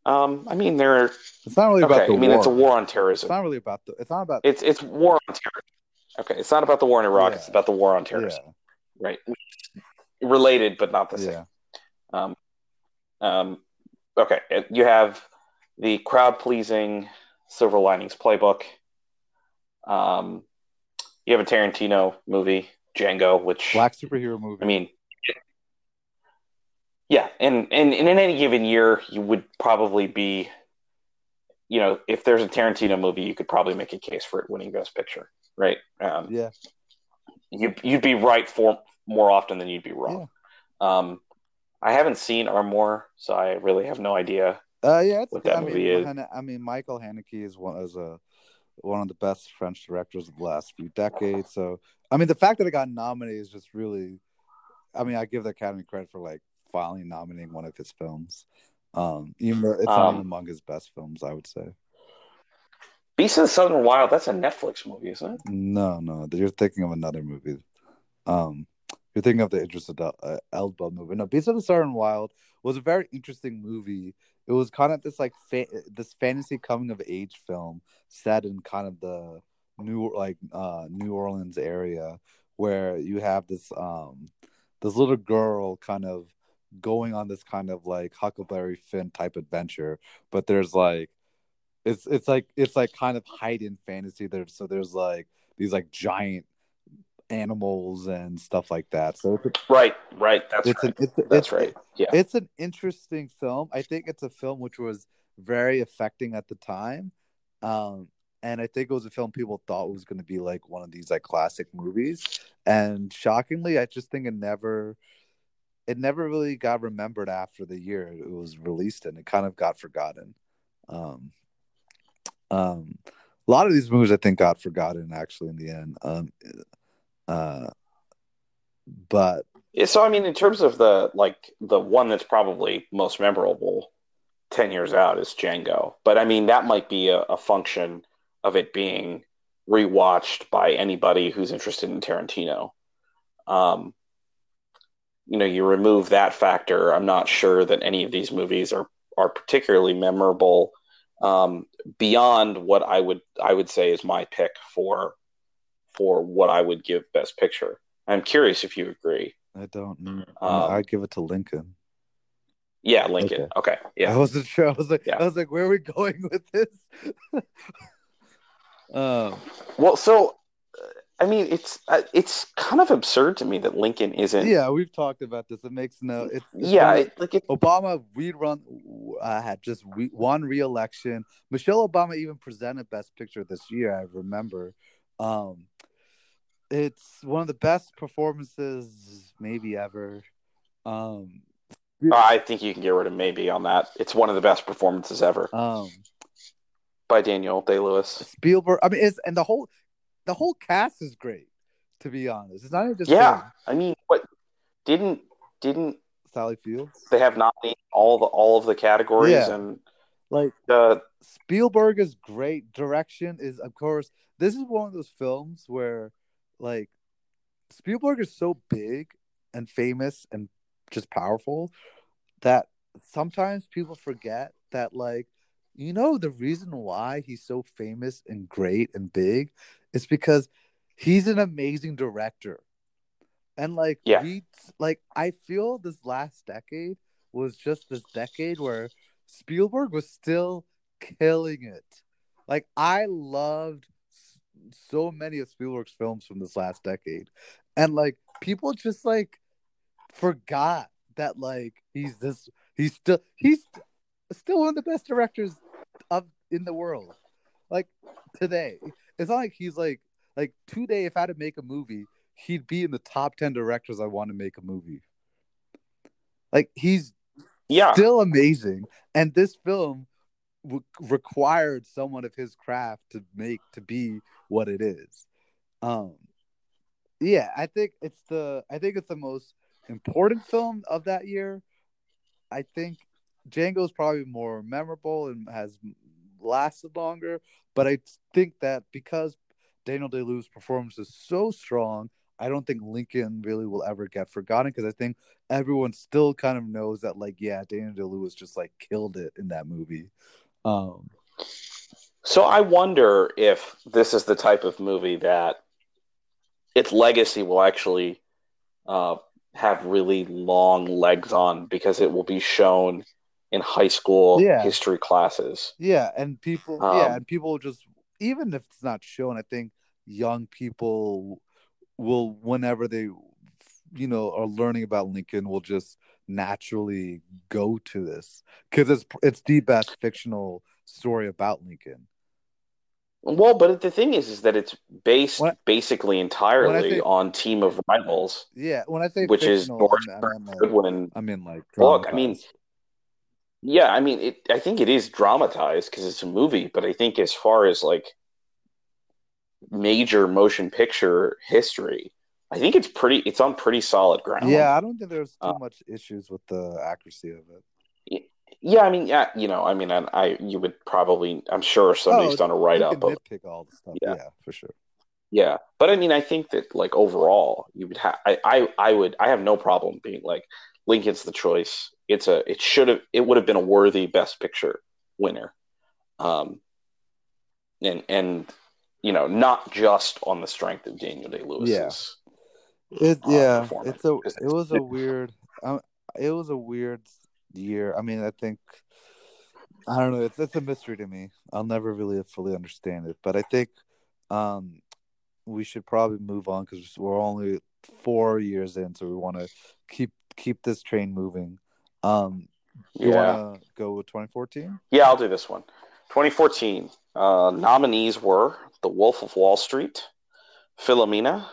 Um, I mean, they're It's not really okay. about the I mean, war. it's a war on terrorism. It's not really about the. It's not about. It's it's war on terrorism. Okay, it's not about the war in Iraq. Yeah. It's about the war on yeah. terrorism, right? Related, but not the same. Yeah. Um, um, okay, you have the crowd pleasing Silver Linings Playbook. Um, you have a Tarantino movie, Django, which Black superhero movie. I mean, yeah, and, and and in any given year, you would probably be, you know, if there's a Tarantino movie, you could probably make a case for it winning Best Picture, right? Um, yeah. you you'd be right for more often than you'd be wrong. Um, I haven't seen Amour, so I really have no idea. Uh, yeah. What that I mean, movie is. I mean, Michael Haneke is one is a one of the best French directors of the last few decades. So, I mean, the fact that it got nominated is just really. I mean, I give the Academy credit for like finally nominating one of his films. Um, even though it's Um, even among his best films, I would say. Beast of the Southern Wild, that's a Netflix movie, isn't it? No, no, you're thinking of another movie. Um, you're thinking of the Idris Elba, uh, Elba movie. No, Beast of the Southern Wild was a very interesting movie. It was kind of this like fa- this fantasy coming of age film set in kind of the new like uh New Orleans area where you have this um this little girl kind of going on this kind of like Huckleberry Finn type adventure, but there's like it's it's like it's like kind of hidden fantasy there. So there's like these like giant animals and stuff like that so it's a, Right, right. That's it's right. an it's, That's it's right. Yeah. it's an interesting film i think it's a film which was very affecting at the time um and i think it was a film people thought was going to be like one of these like classic movies and shockingly i just think it never it never really got remembered after the year it was released and it kind of got forgotten um um a lot of these movies i think got forgotten actually in the end um uh but Yeah, so I mean, in terms of the like the one that's probably most memorable ten years out is Django, but I mean that might be a, a function of it being rewatched by anybody who's interested in Tarantino. Um, you know, you remove that factor, I'm not sure that any of these movies are are particularly memorable um, beyond what I would I would say is my pick for for what I would give Best Picture. I'm curious if you agree. i don't know Um, i'd give it to lincoln Yeah, Lincoln. Okay. I Yeah. I wasn't sure. I was like, Yeah. I was like, where are we going with this? um, Well, so I mean, it's uh, it's kind of absurd to me that Lincoln isn't. yeah, we've talked about this. It makes no. It's, Yeah. It, like it, Obama we run uh, had just re- won re-election. Michelle Obama even presented Best Picture this year. I remember. Um, it's one of the best performances maybe ever. Um, I think you can get rid of maybe on that. It's one of the best performances ever um, by Daniel Day Lewis. Spielberg. I mean, it's and the whole the whole cast is great. To be honest, it's not even just Yeah, him. I mean, what didn't didn't Sally Fields. they have nominated all the all of the categories Yeah. and Like the Spielberg is great. Direction is, of course, this is one of those films where, like, Spielberg is so big and famous and just powerful that sometimes people forget that, like, you know, the reason why he's so famous and great and big is because he's an amazing director. And like Yeah. we like I feel this last decade was just this decade where Spielberg was still killing it. Like I loved so many of Spielberg's films from this last decade. And like people just like forgot that like he's this he's still he's still one of the best directors of in the world. Like today. It's not like he's like like today if I had to make a movie, he'd be in the top 10 directors I want to make a movie. Like he's yeah still amazing and this film w- required someone of his craft to make to be what it is. Um yeah i think it's the i think it's the most important film of that year. I think Django is probably more memorable and has lasted longer but i think that because daniel day-lewis performance is so strong i don't think lincoln really will ever get forgotten because i think everyone still kind of knows that like yeah daniel day-lewis just like killed it in that movie. Um So I wonder if this is the type of movie that its legacy will actually uh, have really long legs on because it will be shown in high school Yeah. history classes. yeah and people Um, yeah and people just even if it's not shown i think young people will whenever they you know are learning about lincoln will just naturally go to this because it's it's the best fictional story about lincoln Well, but the thing is, is that it's based When- basically entirely say- on Team of Rivals, yeah when i think which is fictional, George I mean, I mean like, Goodwin. I mean like Look, I mean. Yeah, I mean, it. I think it is dramatized because it's a movie, but I think as far as like major motion picture history, I think it's pretty. It's on pretty solid ground. yeah i don't think there's too Uh, much issues with the accuracy of it yeah. I mean, yeah, you know, I mean, and I you would probably. I'm sure somebody's Oh, done a write up of nitpick all the stuff Yeah. yeah for sure Yeah, but I mean, I think that like overall, you would have. I, I, I would. I have no problem being like Lincoln's the choice. It's a. It should have. It would have been a worthy Best Picture winner. Um. And and you know, not just on the strength of Daniel Day Lewis's. It uh, yeah, it's a it was a weird um, it was a weird year. I mean, I think I don't know. It's it's a mystery to me. I'll never really fully understand it. But I think um we should probably move on because we're only four years in, so we want to keep keep this train moving. Um, you Yeah. want to go with 2014? Yeah, I'll do this one. 2014 uh, nominees were The Wolf of Wall Street, Philomena,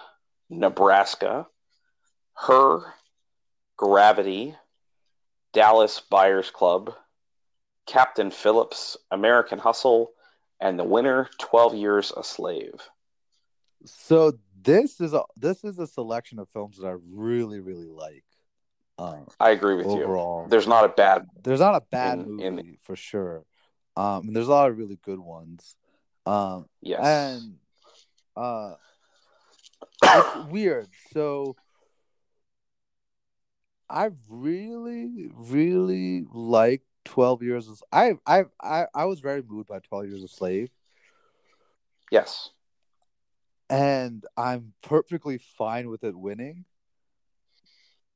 Nebraska, Her, Gravity, Dallas Buyers Club, Captain Phillips, American Hustle, and the winner, 12 Years a Slave. So this is a this is a selection of films that I really really like. Um, I agree with overall, you. There's not a bad. there's not a bad in- movie in- for sure. Um, and there's a lot of really good ones. Um, Yes. and uh, it's weird. So I really, really like Twelve Years. Of, I, I, I, I was very moved by Twelve Years a Slave, yes. and I'm perfectly fine with it winning.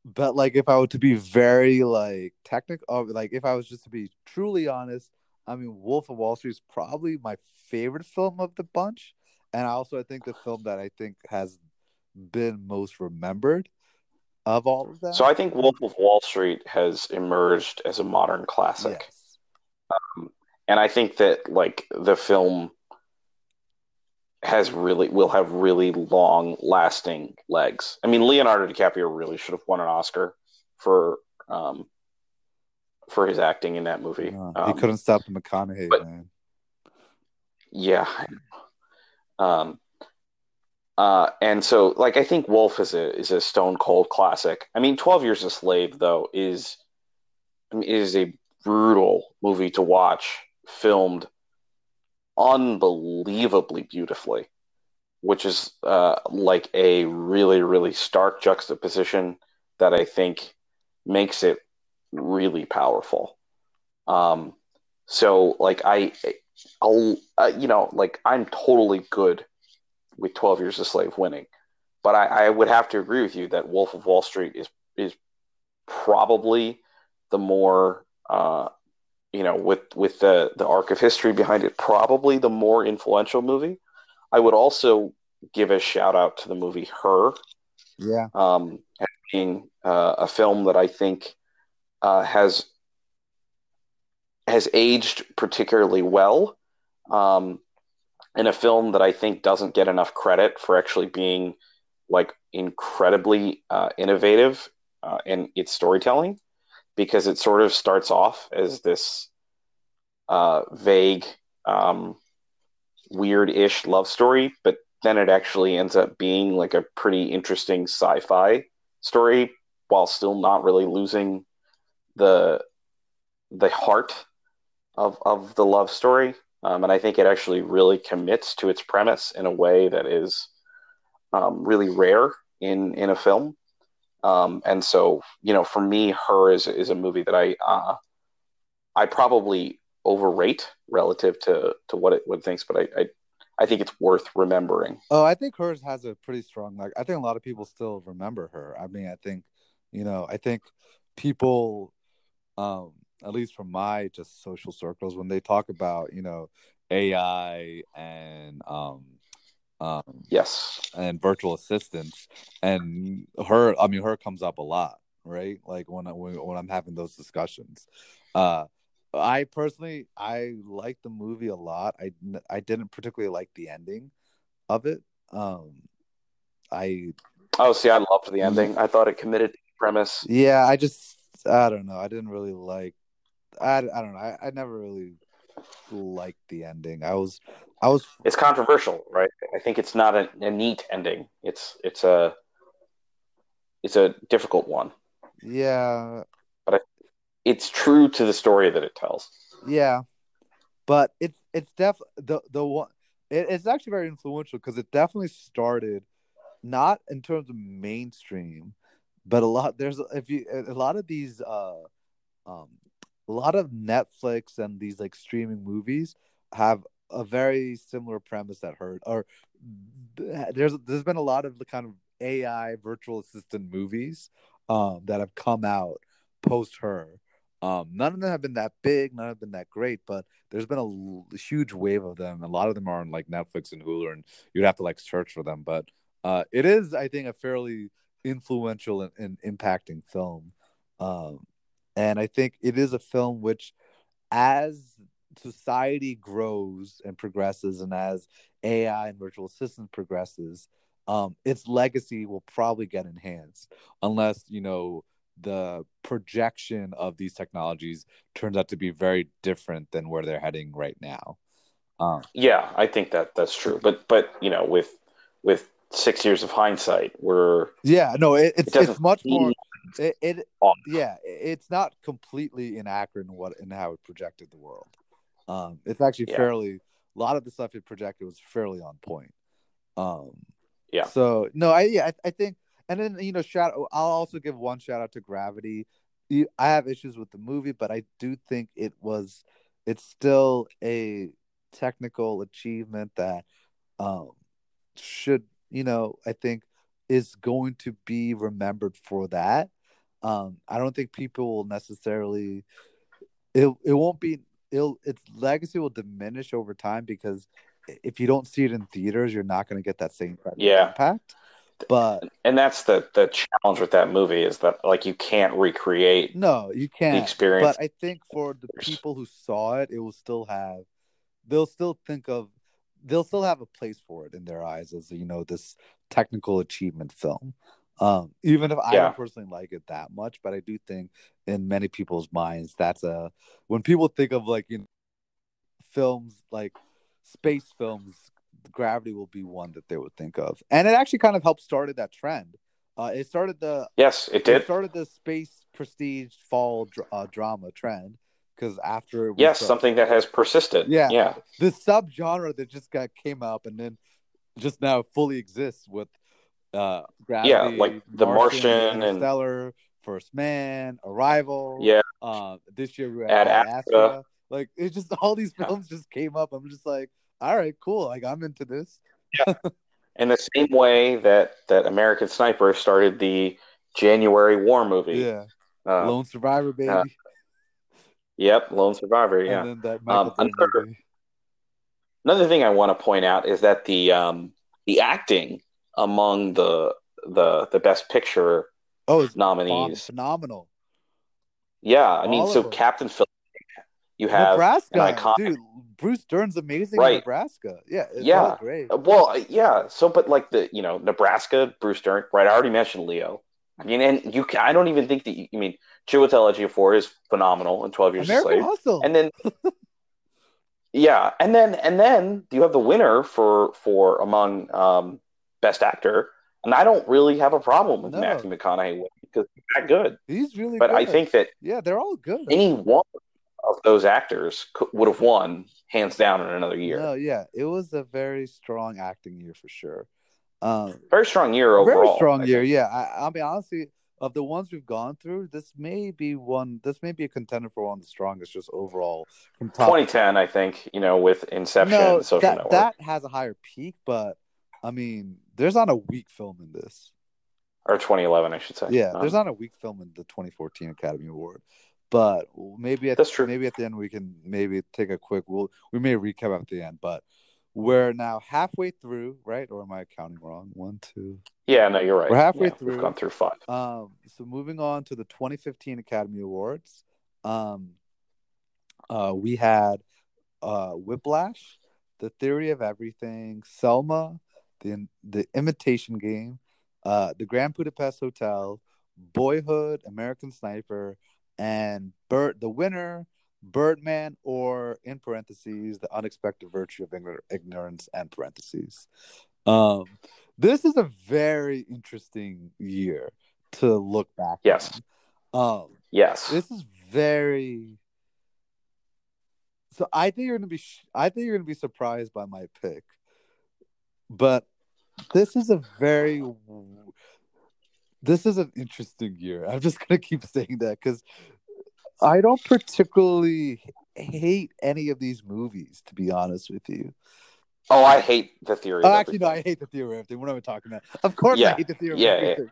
But like, if I were to be very like technical, or oh, like if I was just to be truly honest, I mean, Wolf of Wall Street is probably my favorite film of the bunch, and also I think the film that I think has been most remembered of all of that. So I think Wolf of Wall Street has emerged as a modern classic. yes, and I think that like the film has really will have really long lasting legs. I mean, Leonardo DiCaprio really should have won an Oscar for um for his acting in that movie. Yeah, Um, he couldn't stop the McConaughey but- man. Yeah. Um, Uh, and so, like, I think Wolf is a is a stone cold classic. I mean, Twelve Years a Slave though is I mean, is a brutal movie to watch, filmed unbelievably beautifully, which is uh, like a really really stark juxtaposition that I think makes it really powerful. Um, so like I, I'll uh, you know like I'm totally good with 12 Years a Slave winning. But I, I would have to agree with you that Wolf of Wall Street is is probably the more uh, you know with with the the arc of history behind it, probably the more influential movie. I would also give a shout out to the movie Her. Yeah. Um, as being uh, a film that I think uh, has has aged particularly well. Um, in a film that I think doesn't get enough credit for actually being like incredibly uh, innovative uh, in its storytelling because it sort of starts off as this uh, vague, um, weird-ish love story, but then it actually ends up being like a pretty interesting sci-fi story while still not really losing the the heart of of the love story. Um, and I think it actually really commits to its premise in a way that is um, really rare in in a film. Um, and so, you know, for me, her is is a movie that I uh, I probably overrate relative to to what it would thinks, but I, I I think it's worth remembering. Oh, I think hers has a pretty strong like. I think a lot of people still remember her. I mean, I think, you know, I think people, um, at least from my just social circles, when they talk about you know AI and um, um, yes, and virtual assistants, and her, I mean, her comes up a lot, right? Like when I, when, when I'm having those discussions. Uh, I personally, I like the movie a lot. I I didn't particularly like the ending of it. Um, I oh, see, I loved the ending. I thought it committed premise. Yeah, I just I don't know. I didn't really like I, I don't know. I, I never really liked the ending. I was I was It's controversial, right? I think it's not a, a neat ending. It's it's a it's a difficult one. Yeah. But I, it's true to the story that it tells. Yeah. But it's it's definitely the the one it, it's actually very influential because it definitely started not in terms of mainstream, but a lot there's if you a lot of these uh um a lot of Netflix and these like streaming movies have a very similar premise that hurt or there's there's been a lot of the kind of AI virtual assistant movies um, that have come out post her. Um, none of them have been that big, none have been that great, but there's been a l- huge wave of them. A lot of them are on like Netflix and Hulu, and you'd have to like search for them. But uh, it is, I think, a fairly influential and, and impacting film. Um, and I think it is a film which, as society grows and progresses, and as AI and virtual assistants progresses, um, its legacy will probably get enhanced, unless you know the projection of these technologies turns out to be very different than where they're heading right now. Um, yeah, I think that that's true. But but you know, with with six years of hindsight, we're yeah, no, it, it's it it's much more it, it yeah, it's not completely inaccurate in what in how it projected the world. Um, it's actually yeah. fairly a lot of the stuff it projected was fairly on point. Um, yeah. So no, I yeah, I, I think, and then you know, shout. I'll also give one shout out to Gravity. I have issues with the movie, but I do think it was, it's still a technical achievement that um, should, you know, I think is going to be remembered for that. Um, I don't think people will necessarily. It it won't be. It'll its legacy will diminish over time because if you don't see it in theaters, you're not going to get that same yeah. impact. But and that's the the challenge with that movie is that like you can't recreate. No, you can't. The experience. But I think for the people who saw it, it will still have. They'll still think of. They'll still have a place for it in their eyes as you know this technical achievement film. Um, even if I don't personally like it that much, but I do think in many people's minds that's a when people think of like you know, films like space films Gravity will be one that they would think of, and it actually kind of helped started that trend. Uh, it started the Yes, it did. it started the space prestige fall dr- uh, drama trend because after it was, Yes, uh, something that has persisted. yeah, Yeah. the subgenre that just got came up and then just now fully exists with uh Gravity, like The Martian and- Interstellar, First Man, Arrival, Yeah. uh, this year we had Ad Ad Astra. Astra. Like it's just all these Yeah. films just came up. I'm just like, all right, cool. Like I'm into this. Yeah in the same way that that American Sniper started the January War movie. Yeah, Uh, Lone Survivor, baby. uh, Yep, Lone Survivor. Yeah. And then that Michael Um, another- movie. Another thing I want to point out is that the um the acting among the the the Best Picture Oh, nominees. phenomenal. Yeah, I mean, so. Captain Philip, you have Nebraska, iconic- dude. Bruce Dern's amazing in Nebraska. Yeah, it's Yeah. great. Well, yeah. So, but like the you know Nebraska, Bruce Dern, right? I already mentioned Leo. I mean, and you, I don't even think that. You, I mean, Chiwetel Ejiofor is phenomenal in Twelve Years a American Slave, Hustle. and then yeah, and then and then you have the winner for for among um, Best Actor, and I don't really have a problem with No. Matthew McConaughey winning because he's that good. He's really But good. I think that yeah, they're all good. any one of those actors could, would have won hands down in another year. No, yeah, it was a very strong acting year for sure. Um, Very strong year overall. very strong year. Yeah, I, I mean, honestly, of the ones we've gone through, this may be one. This may be a contender for one of the strongest, just overall from top. 2010, I think, you know, with Inception no, Social that Network. that has a higher peak, but I mean, there's not a weak film in this. Or 2011, I should say. Yeah, Um, there's not a weak film in the 2014 Academy Award, but maybe at That's true. maybe at the end we can maybe take a quick. We'll we may recap at the end, but we're now halfway through, right? Or am I counting wrong? One, two. Yeah, no, you're right. We're halfway Yeah, through. We've gone through five. Um, so moving on to the 2015 Academy Awards, um, uh, we had uh, Whiplash, The Theory of Everything, Selma, the the Imitation Game, uh, The Grand Budapest Hotel, Boyhood, American Sniper, and Bert. The winner, Birdman, or in parentheses, The Unexpected Virtue of Ignorance and parentheses. Um, this is a very interesting year to look back. Yes. on. Um, Yes. this is very. So I think you're gonna be. sh- I think you're gonna be surprised by my pick, but this is a very. This is an interesting year. I'm just gonna keep saying that because I don't particularly hate any of these movies, to be honest with you. oh, I hate the theory. Oh, of actually, no, I hate the theory of everything. What am I talking about? Of course, I hate the theory Yeah, everything.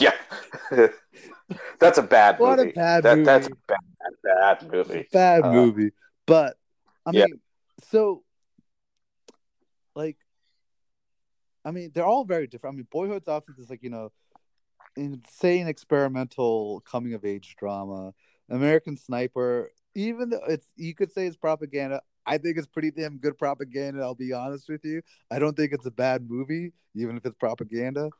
yeah. yeah. That's a bad What a bad that, That's a bad, bad movie. bad Uh, movie. But I yeah. mean, so like, I mean, they're all very different. I mean, Boyhood's obviously just like you know, insane experimental coming of age drama. American Sniper, even though it's you could say it's propaganda. I think it's pretty damn good propaganda. I'll be honest with you. I don't think it's a bad movie, even if it's propaganda.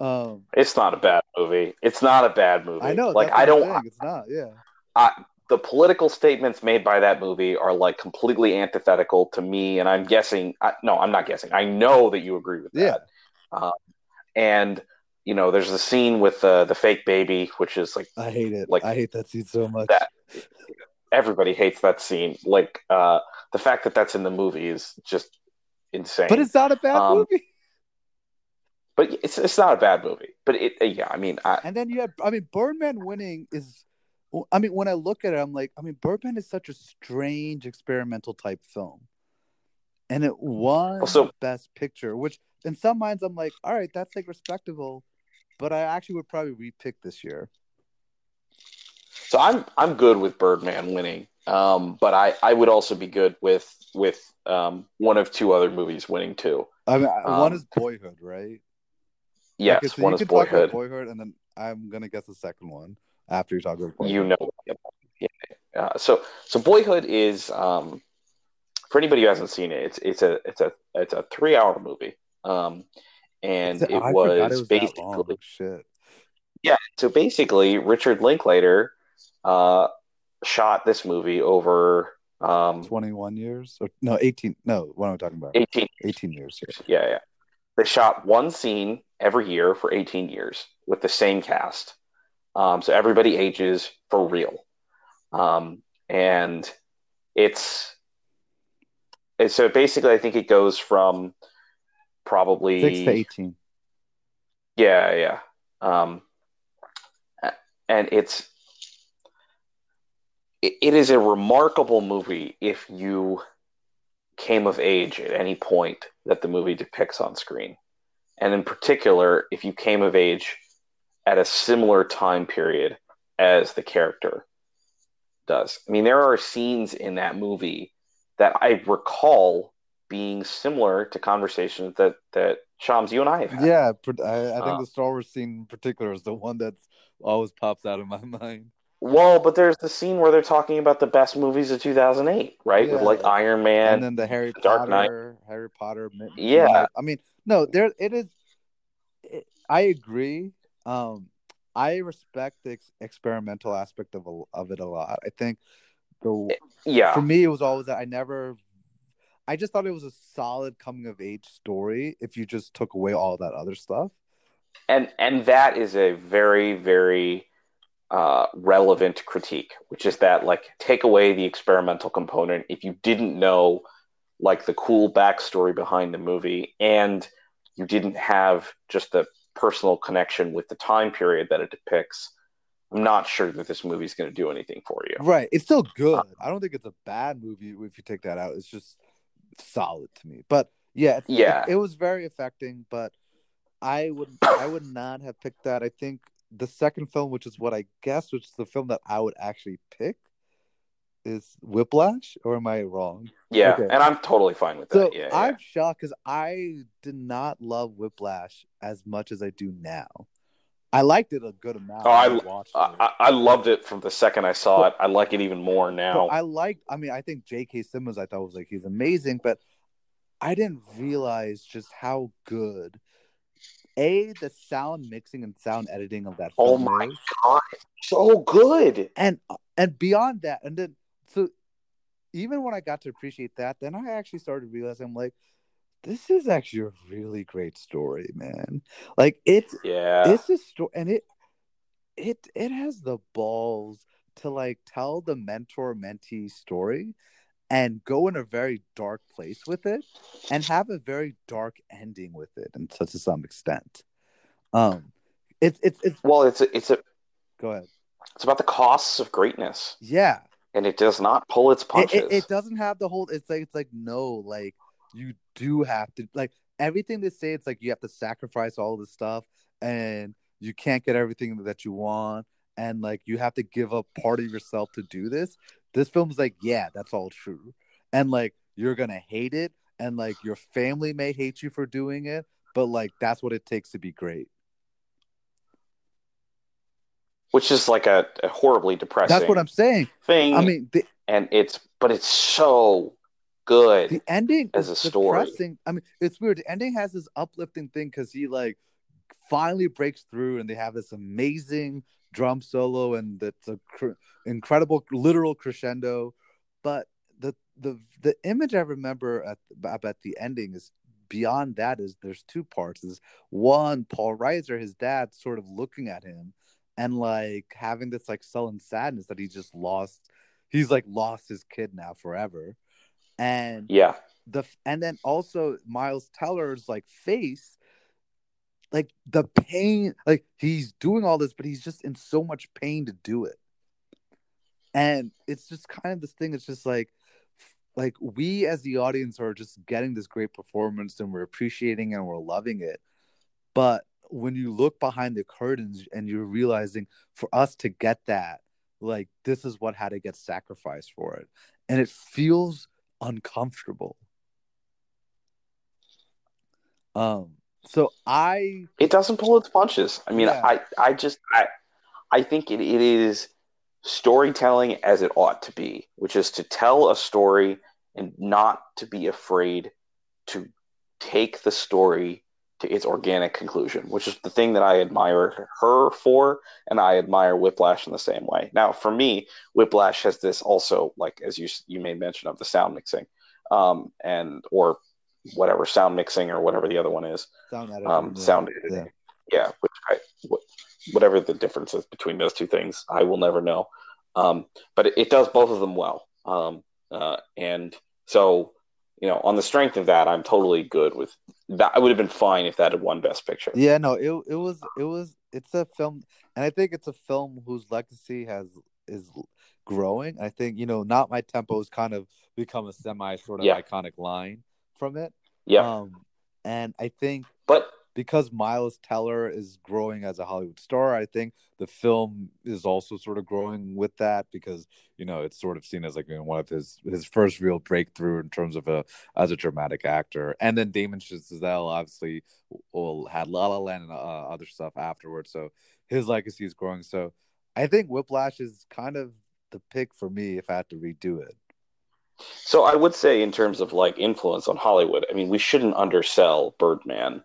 Um, It's not a bad movie. It's not a bad movie. I know, Like I don't. It's not. Yeah. I, the political statements made by that movie are like completely antithetical to me, and I'm guessing. I, no, I'm not guessing. I know that you agree with Yeah. that. Um, and you know, there's the scene with uh, the fake baby, which is like I hate it. Like I hate that scene so much. that. Everybody hates that scene. Like uh, the fact that that's in the movie is just insane. But it's not a bad Um, movie. but it's it's not a bad movie. But it yeah, I mean, I, And then you had, I mean, Birdman winning is, I mean, when I look at it, I'm like, I mean, Birdman is such a strange experimental type film. And it won Also- Best Picture, which in some minds I'm like, all right, that's like respectable. But I actually would probably repick this year. So I'm I'm good with Birdman winning, um, but I, I would also be good with with um, one of two other movies winning too. I mean, one Um, is Boyhood, right? Yes, Okay, so one is can talk about Boyhood. Boyhood, and then I'm gonna guess the second one after you talk about Boyhood. You know, yeah. Uh, so so Boyhood is um, for anybody who hasn't seen it, it's it's a it's a it's a three hour movie, um, and it was, it was basically. Shit. yeah. So basically, Richard Linklater uh, shot this movie over Um, 21 years or no 18 no what am i talking about 18 18 years yeah. Yeah, yeah. They shot one scene every year for 18 years with the same cast. Um, so everybody ages for real. Um, and it's, it's so basically, I think it goes from probably 6 to 18 yeah, yeah. Um, and it's it, it is a remarkable movie if you came of age at any point that the movie depicts on screen. And in particular, if you came of age at a similar time period as the character does. I mean, there are scenes in that movie that I recall being similar to conversations that that Shams, you and I have had. yeah i, I think Uh, the star wars scene in particular is the one that always pops out of my mind Well, but there's the scene where they're talking about the best movies of 2008, right? With like Iron Man. and then the Harry Dark Knight. Potter, Harry Potter. Yeah. Midnight- I mean, no, there it is. It, I agree. Um, I respect the ex- experimental aspect of a, of it a lot. I think the yeah. for me it was always that I never. I just thought it was a solid coming of age story if you just took away all that other stuff. and and that is a very very uh, relevant critique which is that like take away the experimental component if you didn't know like the cool backstory behind the movie and you didn't have just the personal connection with the time period that it depicts i'm not sure that this movie is going to do anything for you Right. It's still good. I don't think it's a bad movie if you take that out. It's just solid to me. But yeah, Yeah. it, it was very affecting, but I would I would not have picked that. I think the second film, which is what I guess, which is the film that I would actually pick, is Whiplash, or am I wrong? yeah Okay. and i'm totally fine with So that yeah, yeah. I'm shocked because I did not love Whiplash as much as I do now. I liked it a good amount. Oh, I- when watched it. I, I I loved it from the second i saw it i like it even more now I like. I mean, I think J.K. Simmons. I thought was like he's amazing, but I didn't realize just how good a the sound mixing and sound editing of that Oh my is, God, so good. and and beyond that, and then so even when I got to appreciate that, then I actually started realizing I'm like, this is actually a really great story, man. Like it's Yeah. it's a story and it it it has the balls to like tell the mentor mentee story and go in a very dark place with it and have a very dark ending with it and to, to some extent um it's it's it's well, it's a, it's a go ahead it's about the costs of greatness, yeah and it does not pull its it, punches. it, it doesn't have the whole it's like it's like no like you do have to like everything they say it's like you have to sacrifice all this stuff and you can't get everything that you want and like you have to give up part of yourself to do this. This film's like yeah that's all true. And like you're gonna hate it and like your family may hate you for doing it but like that's what it takes to be great. Which is like a, a horribly depressing that's what i'm saying. Thing. i mean the, and it's but it's so good. the ending as is a story. depressing. I mean, it's weird. The ending has this uplifting thing because he like finally breaks through, and they have this amazing drum solo, and that's a cr- incredible literal crescendo. But the the the image I remember at about the ending is beyond that. Is there's two parts. Is one Paul Reiser, his dad, sort of looking at him and like having this like sullen sadness that he just lost. He's like lost his kid now forever and yeah, the and then also Miles Teller's like face, like the pain, like he's doing all this, but he's just in so much pain to do it, and it's just kind of this thing. It's just like, like we as the audience are just getting this great performance and we're appreciating and we're loving it, but when you look behind the curtains and you're realizing for us to get that, like this is what had to get sacrificed for it, and it feels uncomfortable. Um, so I it doesn't pull its punches. I mean, Yeah. I I just I I think it, it is storytelling as it ought to be, which is to tell a story and not to be afraid to take the story to its organic conclusion, which is the thing that I admire her for, and I admire Whiplash in the same way. Now, for me, Whiplash has this also, like as you you made mention of the sound mixing, um, and or whatever sound mixing or whatever the other one is, Sound editing. um, yeah. sound editing. Yeah, which I, whatever the difference is between those two things, I will never know. Um, but it, it does both of them well, um, uh, and so you know, on the strength of that, I'm totally good with that. I would have been fine if that had won Best Picture. Yeah, no, it it was it was it's a film, and I think it's a film whose legacy has is growing. I think you know, not my tempo has kind of become a semi sort of Yeah. iconic line from it. Yeah, Um, and I think but because Miles Teller is growing as a Hollywood star, I think the film is also sort of growing with that because you know it's sort of seen as like you know, one of his his first real breakthrough in terms of a as a dramatic actor. And then Damien Chazelle obviously will had La La Land and uh, other stuff afterwards, so his legacy is growing. So I think Whiplash is kind of the pick for me if I had to redo it. so I would say in terms of like influence on Hollywood, I mean, we shouldn't undersell Birdman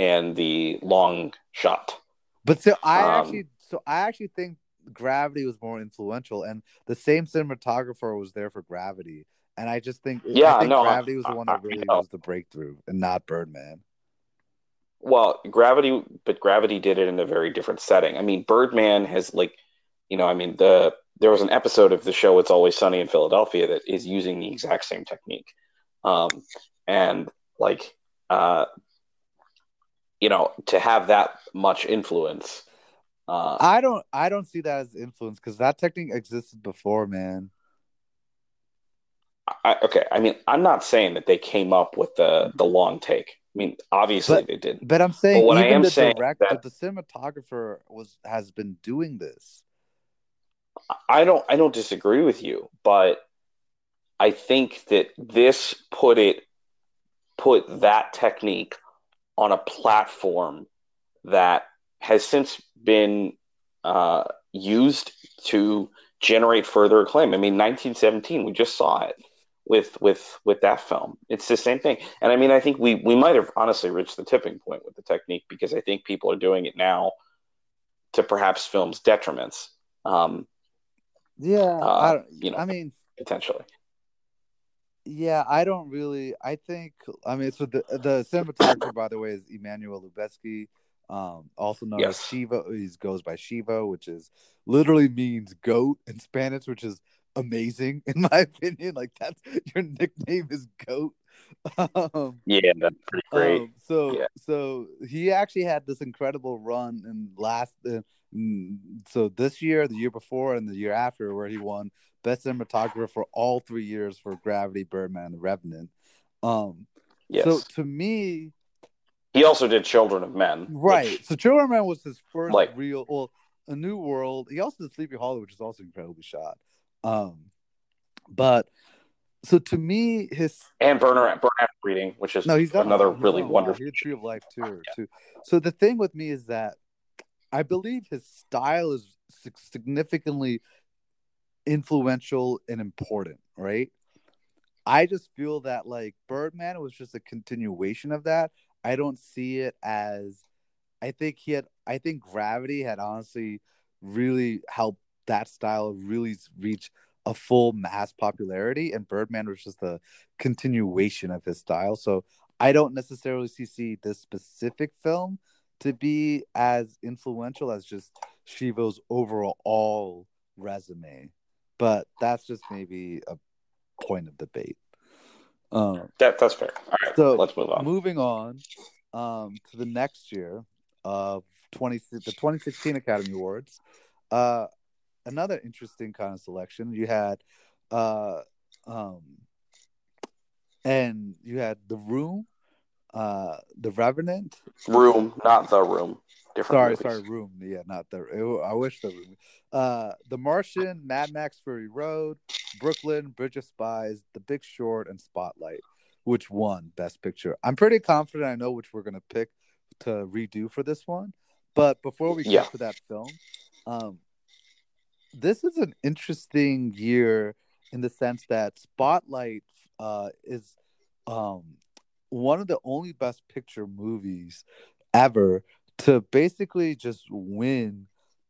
and the long shot. But so I Um, actually, so I actually think Gravity was more influential, and the same cinematographer was there for Gravity. And I just think, Yeah, I think no, Gravity was the one that really was the breakthrough, and not Birdman. Well, Gravity, but Gravity did it in a very different setting. I mean, Birdman has like, you know, I mean, the there was an episode of the show It's Always Sunny in Philadelphia that is using the exact same technique, um, and like, uh, you know, to have that much influence. Uh, I don't, I don't see that as influence because that technique existed before, man. I, okay, I mean, I'm not saying that they came up with the the long take. I mean, obviously But- they did. But I'm saying, But what I am the saying director, that- the cinematographer was has been doing this. I don't I don't disagree with you, but I think that this put it put that technique on a platform that has since been uh, used to generate further acclaim. I mean, 1917, we just saw it with with with that film. It's the same thing, and I mean, I think we we might have honestly reached the tipping point with the technique because I think people are doing it now to perhaps films' detriments. Um, Yeah, Uh, I, don't- you know. I mean, potentially. Yeah, I don't really. I think. I mean, so the the cinematographer, by the way, is Emmanuel Lubezki, um, also known Yes. as Chivo. He goes by Chivo, which is literally means goat in Spanish, which is amazing in my opinion. Like that's your nickname is goat. Um, Yeah, that's pretty great. um, so Yeah. so he actually had this incredible run in last uh, so this year, the year before, and the year after, where he won best cinematographer for all three years for Gravity, Birdman, and The Revenant. Um, yes. so to me, he also did Children of Men. right. which- So Children of Men was his first Like- real, well, A New World. He also did Sleepy Hollow, which is also incredibly shot. Um, but so to me, his and Burner Burn After Reading, which is No, he's done another he's really wonderful. He did Tree of Life too. Too. So the thing with me is that I believe his style is significantly influential and important. Right. I just feel that like Birdman was just a continuation of that. I don't see it as. I think he had. I think Gravity had honestly really helped that style really reach a full mass popularity, and Birdman was just a continuation of his style. So I don't necessarily see, see this specific film to be as influential as just Chivo's overall resume. But that's just maybe a point of debate. Um, That, that's fair. All right, So, let's move on. moving on um, to the next year of 20, the 2016 Academy Awards. Uh, another interesting kind of selection. You had, uh, um, and you had The Room, uh, The Revenant. Room, not the room. Different. Sorry, movies. sorry, Room. Yeah, not the. I wish the Room. Uh, The Martian, Mad Max Fury Road, Brooklyn, Bridge of Spies, The Big Short, and Spotlight, which one Best Picture. I'm pretty confident I know which we're gonna pick to redo for this one. But before we Yeah. get to that film, um, this is an interesting year in the sense that Spotlight uh, is um, one of the only Best Picture movies ever to basically just win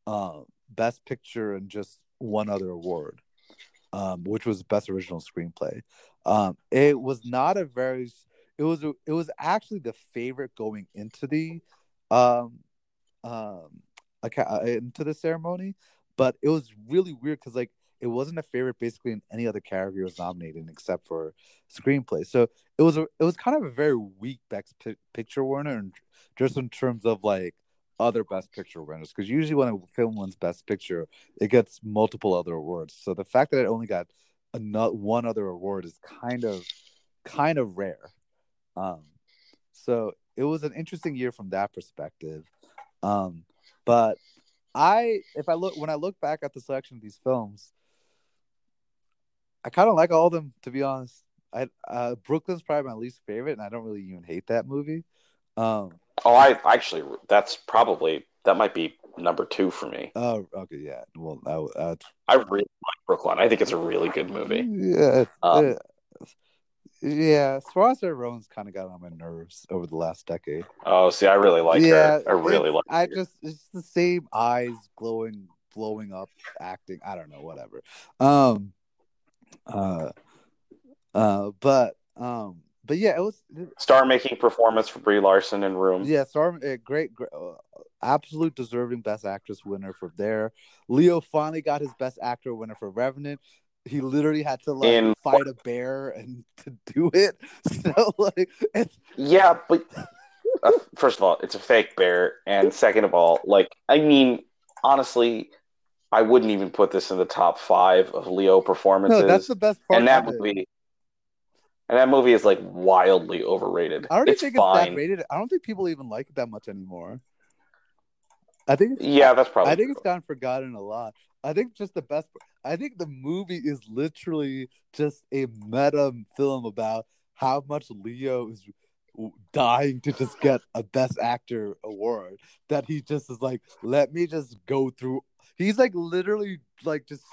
uh, Best Picture and just one other award, um, which was Best Original Screenplay. Um, it was not a very. It was it was actually the favorite going into the um um uh, into the ceremony, but it was really weird because like it wasn't a favorite basically in any other category was nominated except for screenplay. So it was a it was kind of a very weak best p- picture winner, and just in terms of like other best picture winners, because usually when a film wins best picture, it gets multiple other awards. So the fact that it only got another one other award is kind of kind of rare. Um, so it was an interesting year from that perspective. Um, but I, if I look when I look back at the selection of these films, I kind of like all of them to be honest. I uh, Brooklyn's probably my least favorite, and I don't really even hate that movie. Um, oh, I actually that's probably that might be number two for me. Oh, okay, yeah. Well, I, uh, I really like Brooklyn. I think it's a really good movie. Yeah, um, yeah. Saoirse Ronan's kind of got on my nerves over the last decade. Oh, see, I really like yeah, her. I really like. I her. just it's the same eyes glowing, blowing up acting. I don't know, whatever. Um, uh, uh, but um, but yeah, it was star making performance for Brie Larson in Room. Yeah, star uh, great, great uh, absolute deserving Best Actress winner for there. Leo finally got his Best Actor winner for Revenant. He literally had to like in... fight a bear and to do it. So like, it's yeah, but uh, first of all, it's a fake bear, and second of all, like I mean, honestly, I wouldn't even put this in the top five of Leo performances. No, that's the best part. And that movie, and that movie is like wildly overrated. I don't it's think fine. it's that rated. I don't think people even like it that much anymore. I think yeah, that's probably. I think true. it's gotten forgotten a lot. I think just the best. I think the movie is literally just a meta film about how much Leo is dying to just get a best actor award that he just is like let me just go through he's like literally like just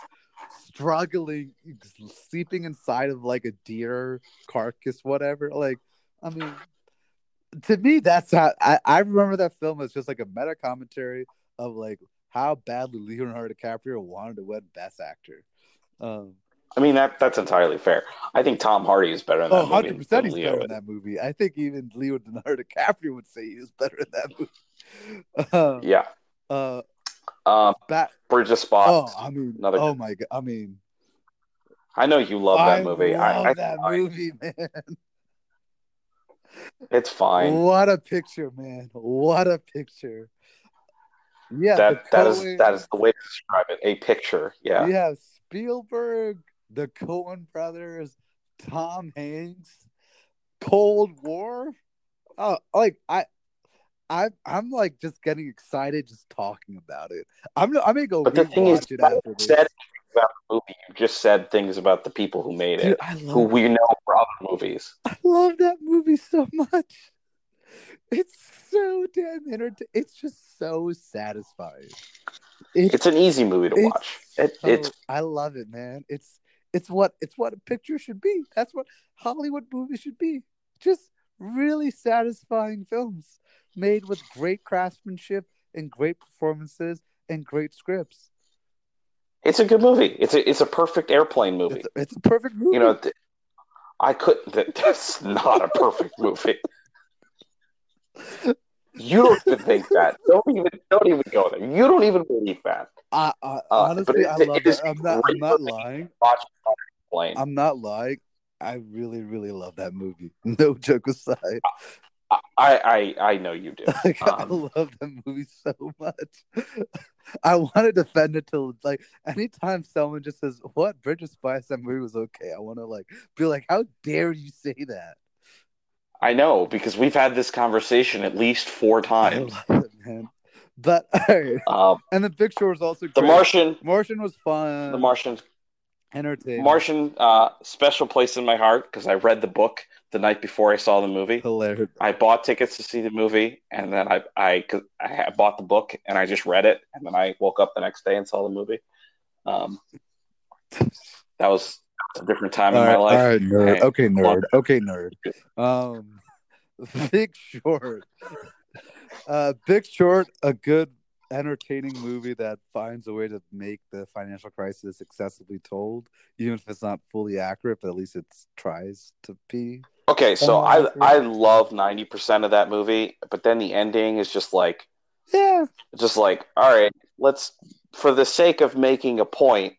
struggling sleeping inside of like a deer carcass whatever like i mean to me that's how i, I remember that film as just like a meta commentary of like how badly leonardo dicaprio wanted to win best actor um I mean that that's entirely fair. I think Tom Hardy is better in that oh, movie. 100 percent he's Leo better in that movie. I think even Leonardo DiCaprio would say he was better in that movie. Um, yeah. Uh, um, Bat- Bridge of Spies. Oh, I mean, Another oh my god! I mean, I know you love that I movie. Love I, I that movie, man. It's fine. What a picture, man! What a picture. Yeah, that that is that is the way to describe it. A picture. Yeah. Yeah, Spielberg, the Coen brothers, Tom Hanks, Cold War. Oh, like I, I, I'm like just getting excited just talking about it. I'm, I'm gonna go. But the thing is, it after said about the movie. You just said things about the people who made Dude, it, who we know from other movies. I love that movie so much. It's so damn entertaining. It's just so satisfying. It's, it's an easy movie to watch. It, it's I love it, man. It's it's what it's what a picture should be. That's what Hollywood movies should be. Just really satisfying films made with great craftsmanship and great performances and great scripts. It's a good movie. It's a it's a perfect airplane movie. It's a, it's a perfect movie. You know, th- I couldn't. That's not a perfect movie. You don't even think that. Don't even don't even go there. You don't even believe that. I, I uh, honestly, I love it. I'm not. I'm not lying. I'm not lying. I really, really love that movie. No joke aside. I, I, I know you do. Like, um, I love that movie so much. I want to defend it till like anytime someone just says, "What Bridge of Spies?" That movie was okay. I want to like be like, "How dare you say that?" I know because we've had this conversation at least four times. It, man. But um, and the picture was also great. the Martian. Martian was fun. The Martian entertaining. Martian, uh, special place in my heart because I read the book the night before I saw the movie. Hilarious. I bought tickets to see the movie, and then I I I bought the book and I just read it, and then I woke up the next day and saw the movie. Um, that was a different time all in my life. All right, nerd. Okay, nerd. Okay, nerd. Um, Big Short. Uh, Big Short, a good, entertaining movie that finds a way to make the financial crisis accessibly told, even if it's not fully accurate, but at least it tries to be. Okay, so I. I love ninety percent of that movie, but then the ending is just like Yeah, just like all right, let's for the sake of making a point,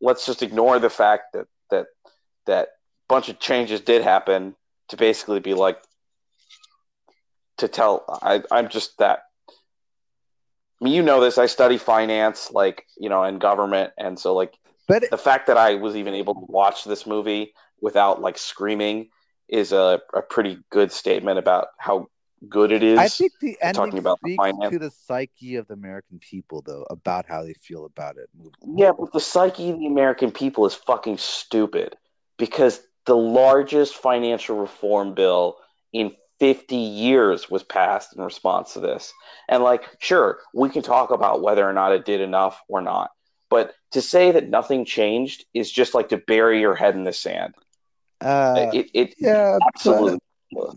let's just ignore the fact that that that bunch of changes did happen to basically be like to tell I I'm just that I mean you know this I study finance like you know and government and so like but the fact that I was even able to watch this movie without like screaming is a, a pretty good statement about how good it is. I think the ending talking about the finance. to the psyche of the American people, though, about how they feel about it. Yeah, but the psyche of the American people is fucking stupid because the largest financial reform bill in 50 years was passed in response to this. And, like, sure, we can talk about whether or not it did enough or not. But to say that nothing changed is just like to bury your head in the sand. Uh, it, it yeah, absolutely. But,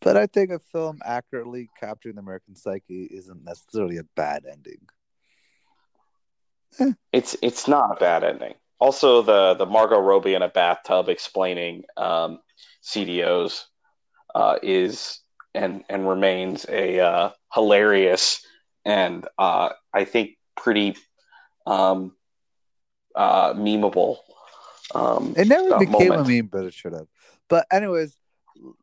but I think a film accurately capturing the American psyche isn't necessarily a bad ending. It's it's not a bad ending. Also, the the Margot Robbie in a bathtub explaining um, CDOs uh, is and and remains a uh, hilarious and uh, I think pretty um, uh, memeable. Um, It never became moment. a meme, but it should have. But anyways,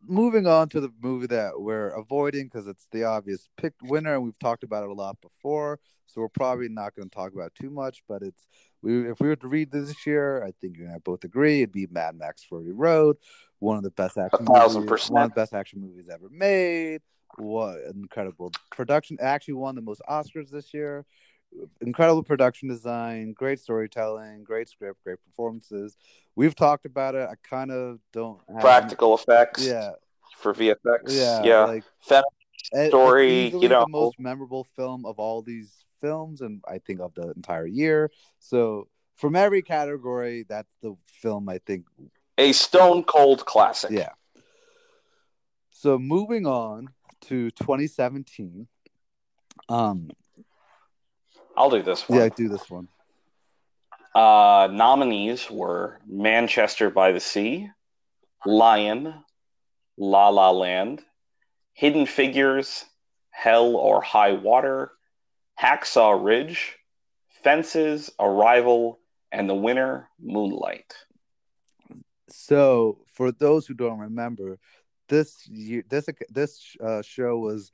moving on to the movie that we're avoiding because it's the obvious pick winner, and we've talked about it a lot before. So we're probably not going to talk about it too much. But it's we if we were to read this year, I think you and I both agree it'd be Mad Max Fury Road, one of the best action movies, one of the best action movies ever made. What incredible production! It actually won the most Oscars this year. Incredible production design, great storytelling, great script, great performances. We've talked about it. I kind of don't have Practical effects Yeah, for VFX. yeah, yeah. Like it- story, you know. the most memorable film of all these films, and I think of the entire year. So from every category, that's the film I think. a stone cold classic. Yeah. So moving on to 2017. Um, I'll do this one. yeah, do this one. Uh, nominees were Manchester by the Sea, Lion, La La Land, Hidden Figures, Hell or High Water, Hacksaw Ridge, Fences, Arrival, and the winner, Moonlight. So, for those who don't remember, this year, this this uh, show was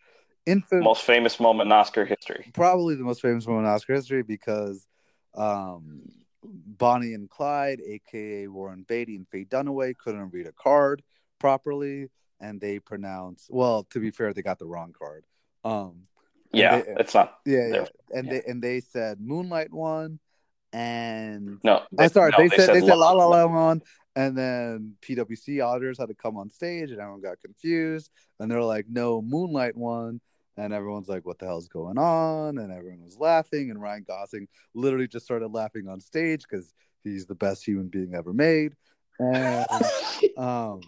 infamous, Most famous moment in Oscar history. probably the most famous moment in Oscar history because um, Bonnie and Clyde, aka Warren Beatty and Faye Dunaway, couldn't read a card properly, and they pronounced. Well, to be fair, they got the wrong card. Um, Yeah, they- it's not. yeah, yeah, and yeah. they and they said Moonlight won, and No, I'm sorry. no, they, said, they said La La Land. Land, and then PWC auditors had to come on stage, and everyone got confused, and they're like, "No, Moonlight won," and everyone's like, "What the hell's going on?" And everyone was laughing, and Ryan Gosling literally just started laughing on stage because he's the best human being ever made, and um,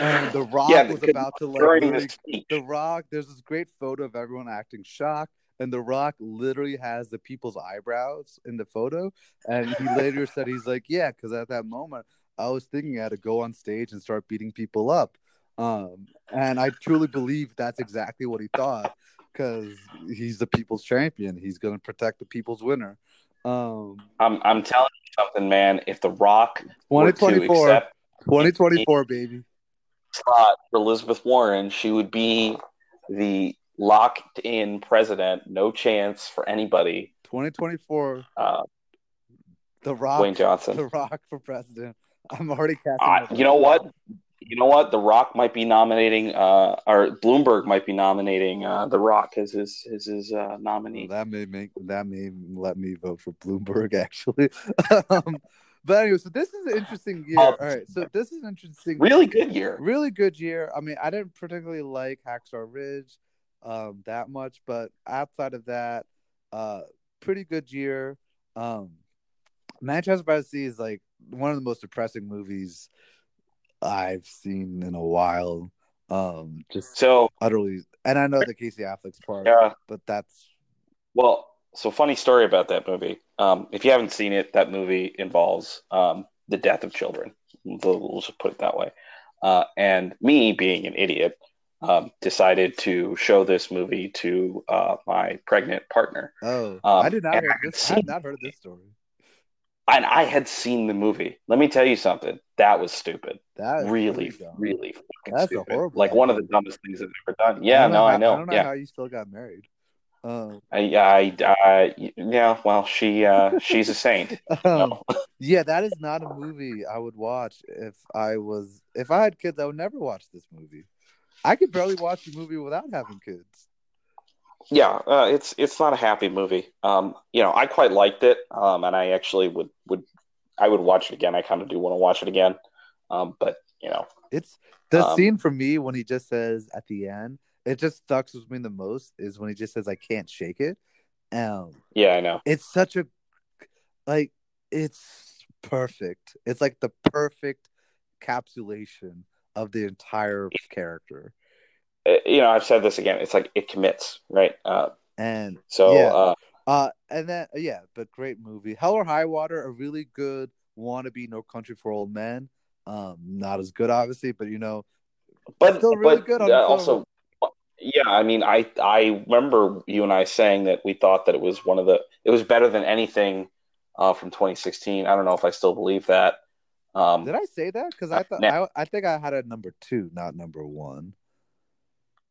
and The Rock Yeah, was about to like During literally this the Rock, there's this great photo of everyone acting shocked, and The Rock literally has the people's eyebrows in the photo. And he later said, he's like, yeah, because at that moment, I was thinking I had to go on stage and start beating people up. Um, and I truly believe that's exactly what he thought because he's the people's champion. He's going to protect the people's winner. Um, I'm, I'm telling you something, man. If The Rock were to 2024, accept 2024, baby. slot for Elizabeth Warren, she would be the locked in president. No chance for anybody. 2024, Uh, The Rock, Dwayne Johnson. The Rock for president. I'm already casting. Uh, you know what? You know what? The Rock might be nominating, uh, or Bloomberg might be nominating uh, The Rock as his as his uh, Well, nominee. that may make that may let me vote for Bloomberg actually. um, but anyway, so this is an interesting year. Oh. All right, so this is an interesting, Really good year. really good year. I mean, I didn't particularly like Hacksaw Ridge um, that much, but outside of that, uh, pretty good year. Um, Manchester by the Sea is like one of the most depressing movies I've seen in a while. Um, just So utterly, and I know the Casey Affleck's part, yeah, but that's well, so funny story about that movie. Um, if you haven't seen it, that movie involves um, the death of children. We'll, just put it that way. Uh, and me, being an idiot, um, decided to show this movie to uh, my pregnant partner. oh, Um, I did not hear this. I have not heard this story. And I had seen the movie. Let me tell you something. That was stupid. That really, really fucking That's stupid. horrible like one of the dumbest things I've ever done. Yeah, don't no, I know. I don't know yeah, how you still got married. Um, I, I, I, yeah. Well, she, uh, she's a saint. um, yeah, that is not a movie I would watch if I was if I had kids. I would never watch this movie. I could barely watch the movie without having kids. Yeah, uh, it's it's not a happy movie. Um, you know, I quite liked it, um, and I actually would would I would watch it again. I kind of do want to watch it again, um, but you know, It's the Um, scene for me when he just says at the end. It just stuck with me the most is when he just says, "I can't shake it." Um, yeah, I know. it's such a like it's perfect. It's like the perfect capsulation of the entire character. Uh, You know, I've said this again. It's like it commits, right? Uh, And so Yeah. uh, uh and then yeah, but great movie. Hell or High Water, a really good wannabe No Country for Old Men. Um, not as good obviously, but you know, but Still really but good on uh, also, yeah. I mean, I I remember you and I saying that we thought that it was one of the it was better than anything uh, from 2016. I don't know if I still believe that. Um, did I say that? Because I thought Now- I, I think I had a number two, not number one.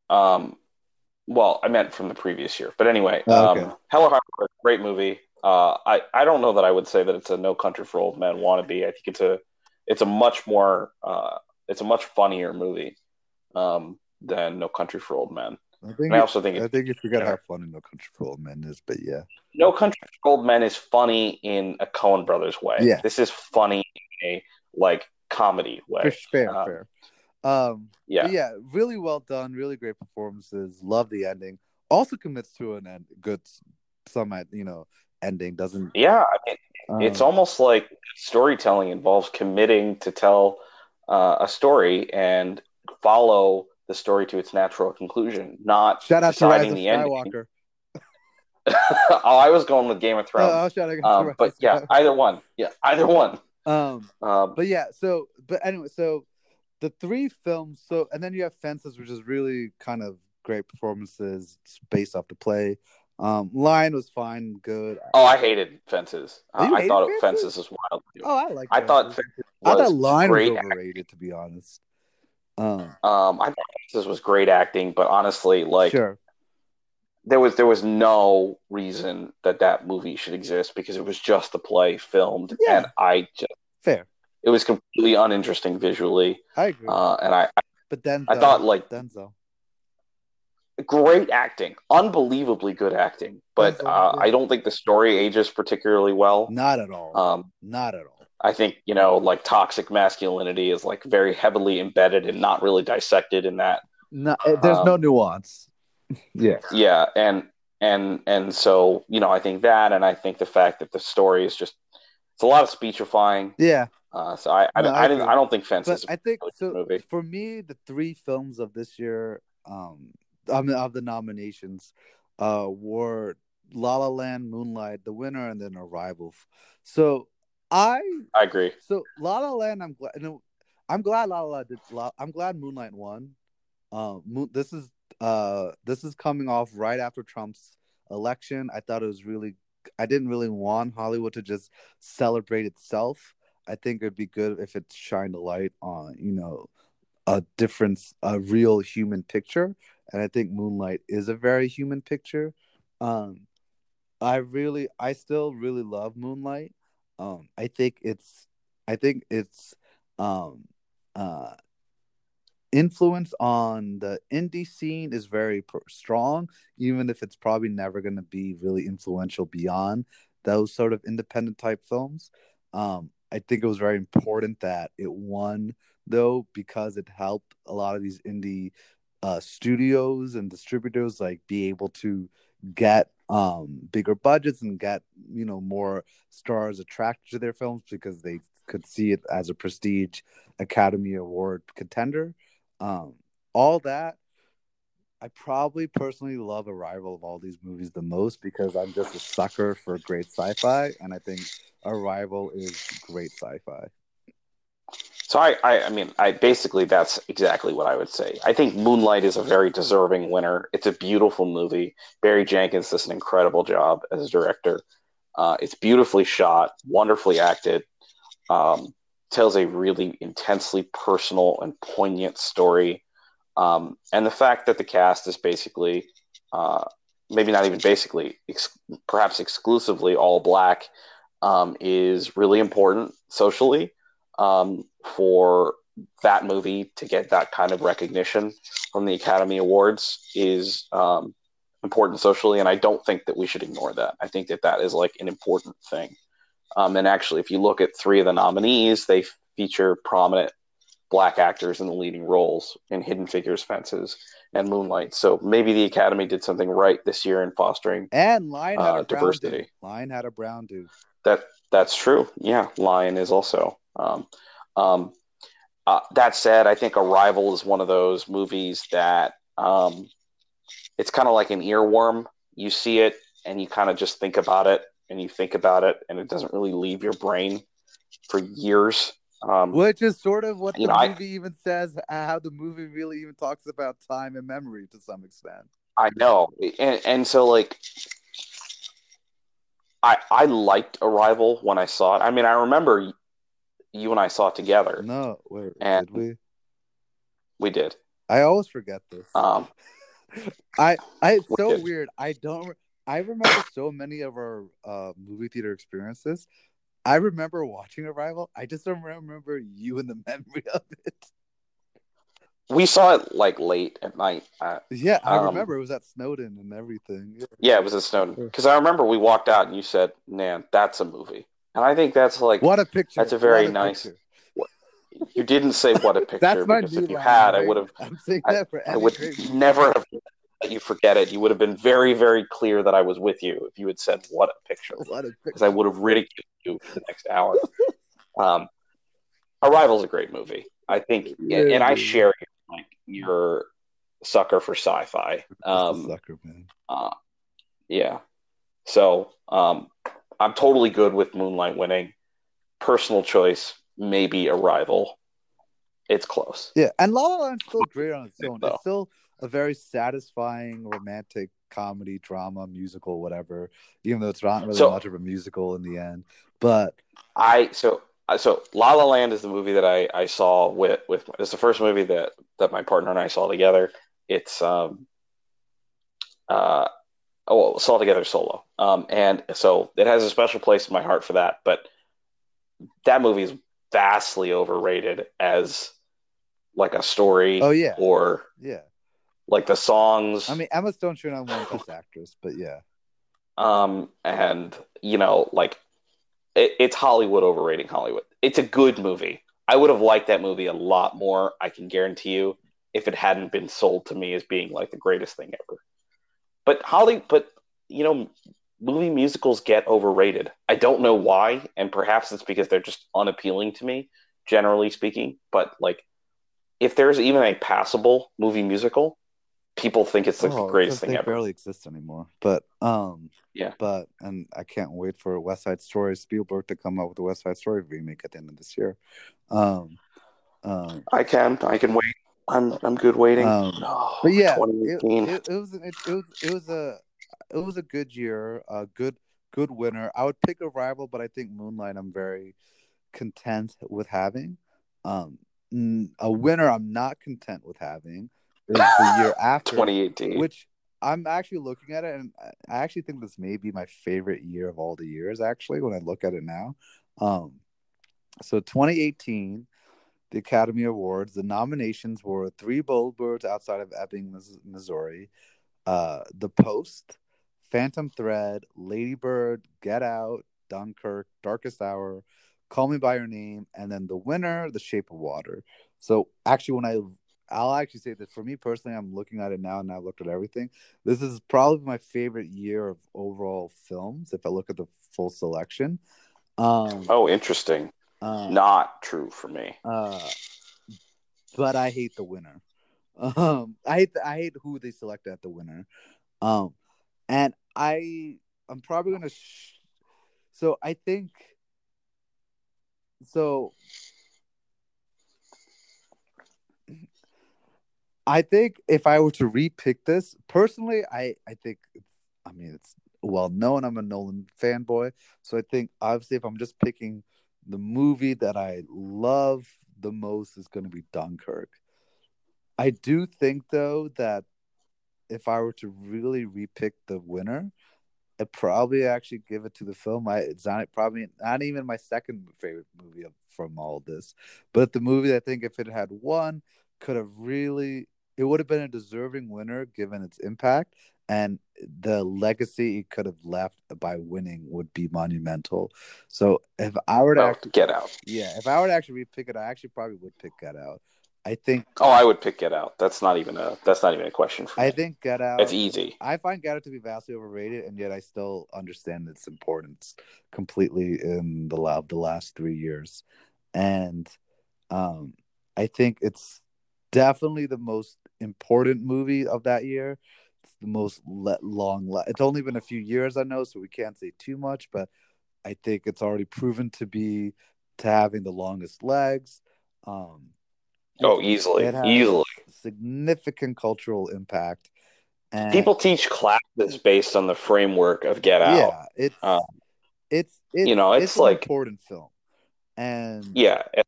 Um, well, I meant from the previous year, but anyway, Oh, okay. um, Hell or High Water, great movie. Uh, I I don't know that I would say that it's a No Country for Old Men wannabe. I think it's a it's a much more uh, it's a much funnier movie um, than No Country for Old Men. I think And I also think I it's, think you forgot better. how funny No Country for Old Men is, but yeah. No Country for Old Men is funny in a Coen Brothers way. Yeah. This is funny in a like comedy way. Fair, Um, fair. Um, Yeah. yeah, really well done, really great performances. Love the ending. Also commits to an end, good, some you know ending. Doesn't Yeah, I mean, um, it's almost like storytelling involves committing to tell uh, a story and follow the story to its natural conclusion, not shout out to Rise the. Skywalker. oh, I was going with Game of Oh, Thrones. I was shouting out to um, but yeah, either one. Yeah, either one. Um, Um, but yeah, so but anyway, so the three films. So and then you have Fences, which is really kind of great performances based off the play. Um, Lion was fine, good. oh, I hated Fences. Uh, I thought Fences? Fences was wild. Oh, I like. I thought Fences. Fences I was thought great. was overrated, to be honest. Um, Um, I thought Fences was great acting, but honestly, like sure, there was there was no reason that that movie should exist because it was just the play filmed, Yeah. and I just fair. It was completely uninteresting visually, I agree. uh, and I but then I thought like Denzel. great acting, unbelievably good acting, but uh. I don't think the story ages particularly well. Not at all. Um, Not at all. I think you know like toxic masculinity is like very heavily embedded and not really dissected in that. No, eh, there's no Um, nuance. yeah. Yeah, and and and so you know I think that, and I think the fact that the story is just it's a lot of speechifying. Yeah. Uh, so I I, No, I, I didn't. I don't think Fence But is I think really so. movie. For me, the three films of this year, um, I mean, of the nominations, uh, were La La Land, Moonlight, the winner, and then Arrival. So I, I agree. so La La Land, I'm glad. No, I'm glad La La Land did. La, I'm glad Moonlight won. Um, Moon, this is uh, this is coming off right after Trump's election. I thought it was really. I didn't really want Hollywood to just celebrate itself. I think it'd be good if it shined a light on, you know, a difference, a real human picture. And I think Moonlight is a very human picture. Um, I really, I still really love Moonlight. Um, I think it's, I think it's, um, uh, influence on the indie scene is very pr- strong, even if it's probably never going to be really influential beyond those sort of independent type films. Um, I think it was very important that it won though because it helped a lot of these indie uh, studios and distributors like be able to get um bigger budgets and get you know more stars attracted to their films because they could see it as a prestige Academy Award contender. Um, all that, I probably personally love Arrival of all these movies the most because I'm just a sucker for great sci-fi, and I think Arrival is great sci-fi. So I, I, I mean, I basically that's exactly what I would say. I think Moonlight is a very deserving winner. It's a beautiful movie. Barry Jenkins does an incredible job as a director. Uh, it's beautifully shot, wonderfully acted, um, tells a really intensely personal and poignant story. Um, and the fact that the cast is basically, uh, maybe not even basically, ex- perhaps exclusively all black, um, is really important socially um, for that movie to get that kind of recognition from the Academy Awards is um, important socially, and I don't think that we should ignore that. I think that that is like an important thing. Um, and actually, if you look at three of the nominees, they feature prominent black actors in the leading roles in Hidden Figures, Fences, and Moonlight. So maybe the Academy did something right this year in fostering and Lion had uh, a diversity. Lion had a brown dude. That that's true. Yeah, Lion is also. Um, um, uh, that said, I think Arrival is one of those movies that um, it's kind of like an earworm. You see it and you kind of just think about it and you think about it and it doesn't really leave your brain for years. Um, Which is sort of what the know, I- movie even says, how the movie really even talks about time and memory to some extent. I know, and and so like, I I liked Arrival when I saw it. I mean, I remember you and I saw it together. No, wait, And- did we? We did. I always forget this. Um, I, I, it's We so did. weird. I don't. I remember so many of our uh, movie theater experiences. I remember watching Arrival. I just don't remember you and the memory of it. we saw it like late at night. Uh, Yeah, I Um, remember it was at Snowden and everything. Yeah. yeah, it was at Snowden because I remember we walked out and you said, "Man, that's a movie," and I think that's like What a picture! That's a very What nice- picture. you didn't say what a picture That's my because new if you line, had, I would have. I'm saying that for I any would movie. never have let you forget it. You would have been very, very clear that I was with you if you had said what a picture. Because! I would have ridiculed you for the next hour. Um, Arrival's a great movie. I think, Yeah, and I share like your sucker for sci-fi. Um, sucker man. uh, yeah. So um, I'm totally good with Moonlight winning. Personal choice, maybe Arrival. It's close. Yeah, and La La Land's still great on its own. It's still a very satisfying romantic comedy, drama, musical, whatever. Even though it's not really So- much of a musical in the end, but I so uh, so La La Land is the movie that I, I saw with with it's the first movie that that my partner and I saw together. It's um uh oh well, saw together solo. Um and so it has a special place in my heart for that, but that movie is vastly overrated as like a story oh yeah, or yeah. Like the songs. I mean, Emma Stone should have won Best Actress, but yeah, um and you know like it, it's hollywood overrating hollywood. It's a good movie. I would have liked that movie a lot more i can guarantee you if it hadn't been sold to me as being like the greatest thing ever. But holly but you know movie musicals get overrated. I don't know why and perhaps it's because they're just unappealing to me generally speaking but like if there's even a passable movie musical people think it's like Oh, the greatest thing they ever barely exist anymore. But um, Yeah. But and I can't wait for West Side Story Spielberg to come out with the West Side Story remake at the end of this year. Um, um, I can. I can wait. I'm I'm good waiting. Um, Oh, but yeah, it, 2018. it, it was it, it was it was a it was a good year, a good good winner. I would pick Arrival, but I think Moonlight I'm very content with having. Um, a winner I'm not content with having is the year after, 2018. which I'm actually looking at it, and I actually think this may be my favorite year of all the years. Actually, when I look at it now, um, so 2018, the Academy Awards, the nominations were Three Billboards Outside of Ebbing, Missouri, uh, The Post, Phantom Thread, Lady Bird, Get Out, Dunkirk, Darkest Hour, Call Me by Your Name, and then the winner, The Shape of Water. So actually, when I I'll actually say that for me personally, I'm looking at it now and I've looked at everything. This is probably my favorite year of overall films if I look at the full selection. Um, oh, interesting. Uh, Not true for me. uh, but I hate the winner. Um, I hate the, I hate who they selected at the winner. Um, and I I'm probably gonna. Sh- so I think. So. I think if I were to repick this personally, I I think. I mean, it's well known. I'm a Nolan fanboy, so I think obviously if I'm just picking the movie that I love the most is going to be Dunkirk. I do think though that if I were to really repick the winner, I'd probably actually give it to the film. I it's not probably not even my second favorite movie from all this, but the movie I think if it had won could have really it would have been a deserving winner given its impact and the legacy it could have left by winning would be monumental. So if I were to Oh, actually, Get Out. yeah, if I were to actually repick it, I actually probably would pick Get Out. I think Oh, I would pick Get Out. That's not even a. That's not even a question for me. I think Get Out. That's easy. I find Get Out to be vastly overrated, and yet I still understand its importance completely in the la- the last three years, and um, I think it's definitely the most important movie of that year. It's the most le- long. Le- it's only been a few years, I know, so we can't say too much, but I think it's already proven to be to having the longest legs. Um, Oh, easily, easily. significant cultural impact. And People teach classes based on the framework of Get Out. yeah, it's Um, it's it's you know, it's an like- important film, and Yeah, and-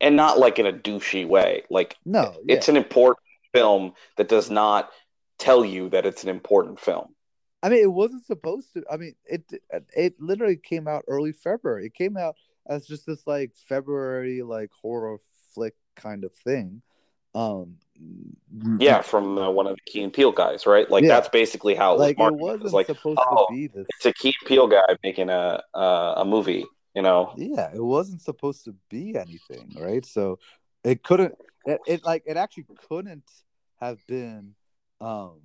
and not like in a douchey way. Like no, yeah, it's an important film that does not tell you that it's an important film. I mean, it wasn't supposed to. I mean, it it literally came out early February. It came out as just this like February like horror flick kind of thing. Um, Yeah, from uh, one of the Key and Peele guys, right? Like Yeah. that's basically how it was like it wasn't It was like supposed oh, to be this. it's a Key and Peele guy making a uh, a movie. You know, Yeah, it wasn't supposed to be anything, right? So it couldn't. It, it like it actually couldn't have been. Um,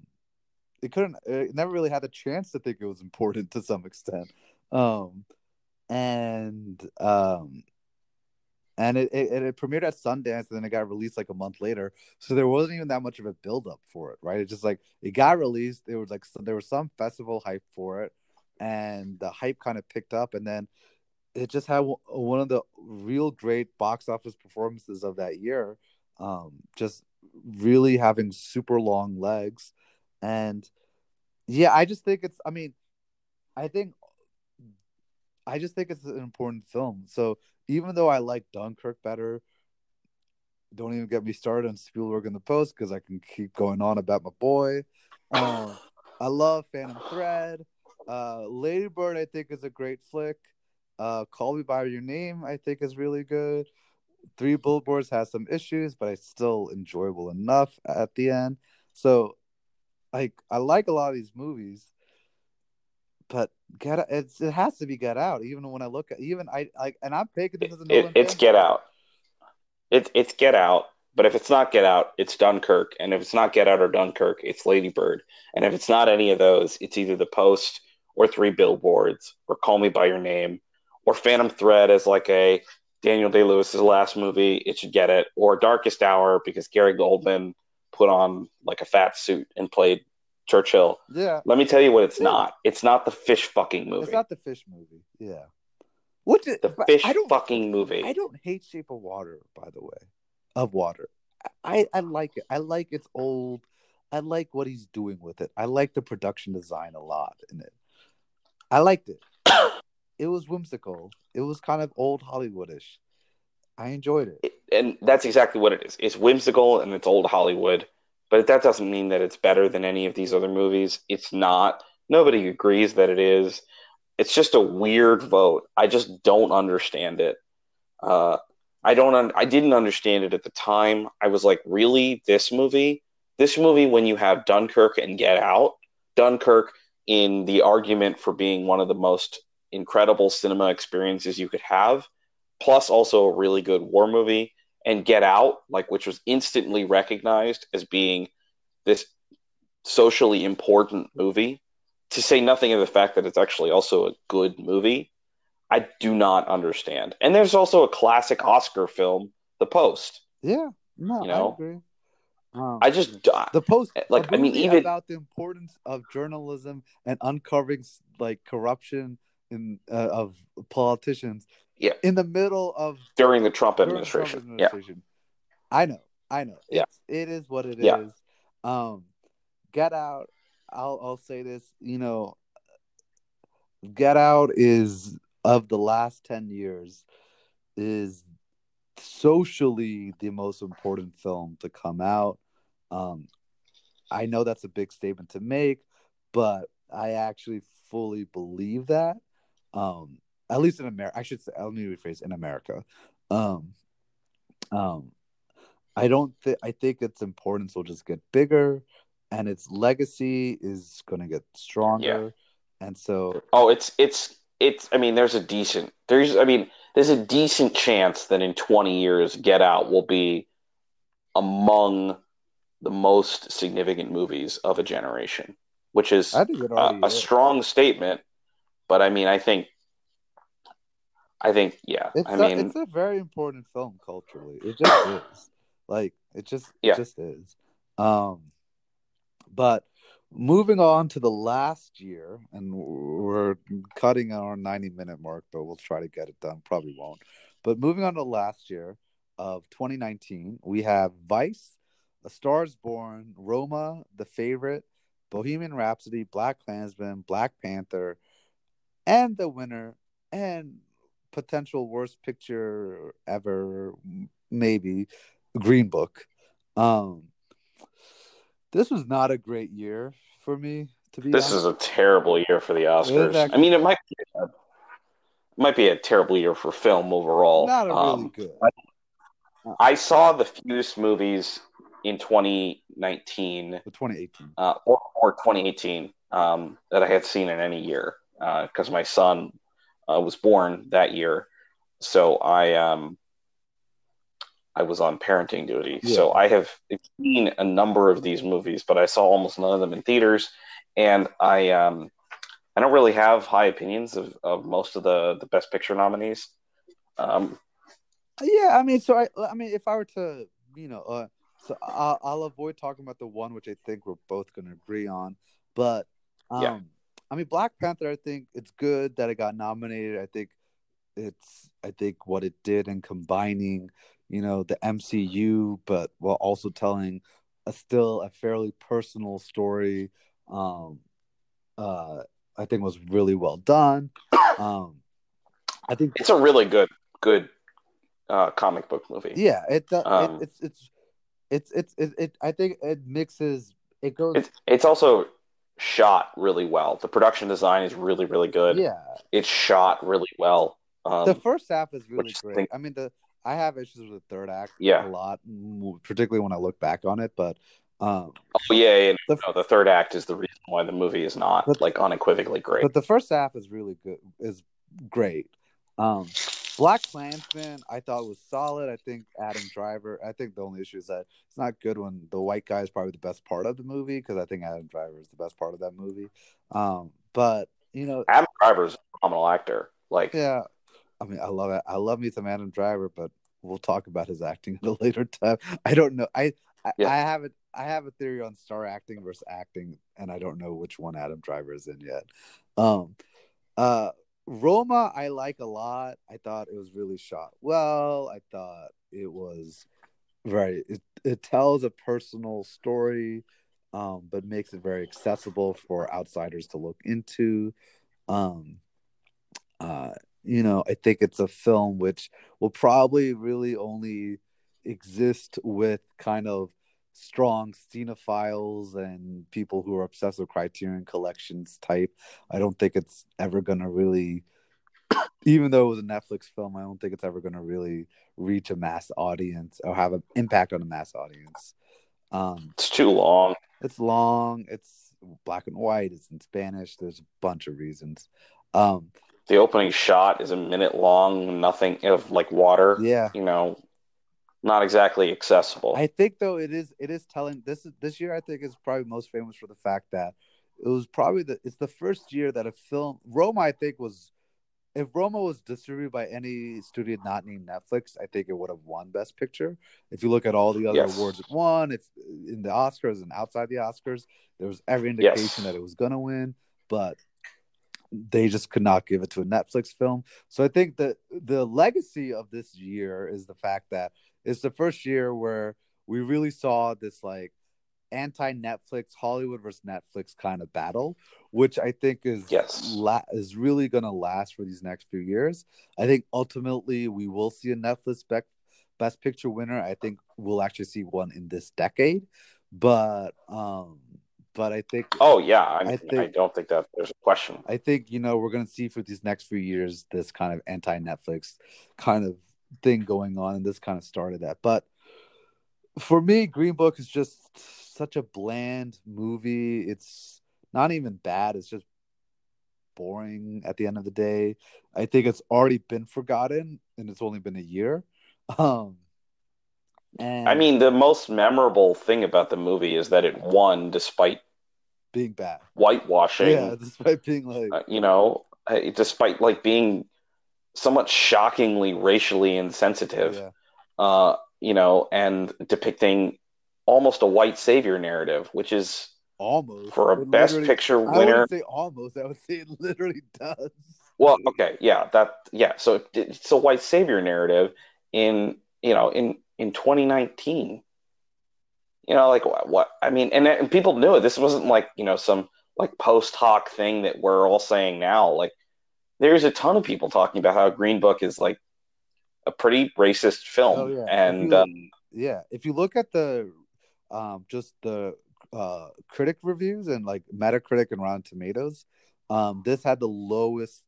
it couldn't. It never really had the chance to think it was important to some extent. Um, and um, and it, it it premiered at Sundance, and then it got released like a month later. So there wasn't even that much of a build up for it, right? It just like it got released. There was like some, there was some festival hype for it, and the hype kind of picked up, and then it just had one of the real great box office performances of that year. Um, just really having super long legs, and yeah, I just think it's. I mean, I think I just think it's an important film. So even though I like Dunkirk better, don't even get me started on Spielberg in the Post because I can keep going on about my boy. Um, I love Phantom Thread. Uh, Lady Bird, I think, is a great flick. Uh, Call Me by Your Name, I think, is really good. Three Billboards has some issues, but it's still enjoyable enough at the end. So, like, I like a lot of these movies, but Get Out, it's, it has to be Get Out. Even when I look at, even I like, and I'm taking this as a it, it's. Get Out. It's it's Get Out. But if it's not Get Out, it's Dunkirk. And if it's not Get Out or Dunkirk, it's Lady Bird. And if it's not any of those, it's either The Post or Three Billboards or Call Me by Your Name or Phantom Thread as like a Daniel Day Lewis's last movie. It should get it. Or Darkest Hour because Gary Oldman put on like a fat suit and played Churchill. Yeah, Let me tell you what it's Yeah. not. It's not the fish fucking movie. it's not the fish movie. Yeah, what is, the fish I don't, fucking movie. I don't hate Shape of Water, by the way, of Water. I I like it. I like it's old. I like what he's doing with it. I like the production design a lot in it. I liked it. It was whimsical. It was kind of old Hollywoodish. I enjoyed it. and that's exactly what it is. It's whimsical and it's old Hollywood, but that doesn't mean that it's better than any of these other movies. It's not. Nobody agrees that it is. It's just a weird vote. I just don't understand it. Uh, I don't. Un- I didn't understand it at the time. I was like, really, this movie? This movie when you have Dunkirk and Get Out. Dunkirk in the argument for being one of the most incredible cinema experiences you could have, plus also a really good war movie and Get Out, like which was instantly recognized as being this socially important movie, to say nothing of the fact that it's actually also a good movie. I do not understand. And there's also a classic Oscar film, The Post. Yeah, no, You know? I agree. Um, I just the post, like, I mean, even- about the importance of journalism and uncovering like corruption in uh, of politicians. Yeah. in the middle of during the Trump the Trump administration. Yeah. I know, I know. Yeah. It's, it is what it is. Yeah. Um, Get Out. I'll I'll say this. You know, Get Out is of the last ten years is socially the most important film to come out. Um, I know that's a big statement to make, but I actually fully believe that. Um, at least in America, I should say. Let me rephrase. In America, um, um, I don't think I think its importance will just get bigger, and its legacy is going to get stronger. Yeah. And so, Oh, it's it's it's. I mean, there's a decent. There's. I mean, there's a decent chance that in 20 years, Get Out will be among the most significant movies of a generation, which is a, a is. strong statement. But I mean, I think. I think, yeah. It's I a, mean, it's a very important film culturally. It just is. Like it just Yeah. it just is. Um but moving on to the last year and we're cutting our 90 minute mark but we'll try to get it done probably won't but moving on to the last year of 2019 we have vice a star is born roma the favorite bohemian rhapsody black klansman black panther and the winner and potential worst picture ever maybe green book um this was not a great year for me to be this honest. is a terrible year for the Oscars. actually- I mean, it might be a, might be a terrible year for film overall. not a really Um, good I saw the fewest movies in 2019 the 2018 uh, or, or 2018 um, that I had seen in any year because my son uh, was born that year. So I um, I was on parenting duty. So I have seen a number of these movies, but I saw almost none of them in theaters, and I um, I don't really have high opinions of, of most of the the Best Picture nominees. Um, yeah i mean so i i mean if i were to you know uh so i'll, I'll avoid talking about the one which i think we're both going to agree on but um Yeah. I mean black panther i think it's good that it got nominated i think it's i think what it did in combining you know the mcu but while also telling a still a fairly personal story um uh i think was really well done um i think it's a really good good uh, comic book movie. yeah it, uh, Um, it it's it's it's it's it, it i think it mixes it goes It's it's also shot really well. The production design is really really good. yeah It's shot really well. Um, the first half is really great thing- i mean the i have issues with the third act Yeah. a lot particularly when i look back on it but um oh yeah, yeah the, no, the third act is the reason why the movie is not But- like unequivocally great. but the first half is really good is great um black klansman i thought was solid i think adam driver i think the only issue is that it's not good when the white guy is probably the best part of the movie because i think adam driver is the best part of that movie um but you know Adam Driver's a phenomenal actor. Like Yeah, I mean, I love it. I love me some Adam Driver, but we'll talk about his acting at a later time. I don't know. I I, Yeah. I have a I have a theory on star acting versus acting, and I don't know which one Adam Driver is in yet. Um, uh, Roma, I like a lot. I thought it was really shot well. I thought it was right. It it tells a personal story, um, but makes it very accessible for outsiders to look into. Um, uh, you know, I think it's a film which will probably really only exist with kind of strong cinephiles and people who are obsessed with Criterion Collections type. I don't think it's ever going to really, even though it was a Netflix film, I don't think it's ever going to really reach a mass audience or have an impact on a mass audience. Um, it's too long. it's long, it's black and white, it's in Spanish. There's a bunch of reasons. Um, The opening shot is a minute long. Nothing of like water. yeah. You know, not exactly accessible. I think though it is it is telling this is this year I think is probably most famous for the fact that it was probably the it's the first year that a film Roma I think was if Roma was distributed by any studio not named Netflix, I think it would have won Best Picture. If you look at all the other Yes. awards it won, it's in the Oscars and outside the Oscars. There was every indication Yes. that it was gonna win, but they just could not give it to a Netflix film. So I think that the legacy of this year is the fact that it's the first year where we really saw this like anti-Netflix Hollywood versus Netflix kind of battle, which I think is Yes. la- is really going to last for these next few years. I think ultimately we will see a Netflix bec- Best Picture winner. I think we'll actually see one in this decade, but um, but I think Oh yeah, I, I I, think- don't think that there's a question. I think you know we're gonna see for these next few years this kind of anti-Netflix kind of thing going on, and this kind of started that. But for me, Green Book is just such a bland movie. It's not even bad. It's just boring at the end of the day. I think it's already been forgotten, and it's only been a year. Um, and I mean, the most memorable thing about the movie is that it won despite being bad. whitewashing. Yeah, despite being like uh, you know, despite like being somewhat shockingly racially insensitive. yeah. uh, you know, and depicting almost a white savior narrative, which is almost for a Best Picture I winner. wouldn't say almost. I would say it literally does. Well, okay, yeah, that yeah. So it- it's a white savior narrative in you know in in 2019. You know, like what, what I mean, and, and people knew it. This wasn't like you know some like post hoc thing that we're all saying now. Like there's a ton of people talking about how Green Book is like a pretty racist film, Oh, yeah. If and you- um, Yeah, if you look at the um just the uh critic reviews and like Metacritic and Rotten Tomatoes, um this had the lowest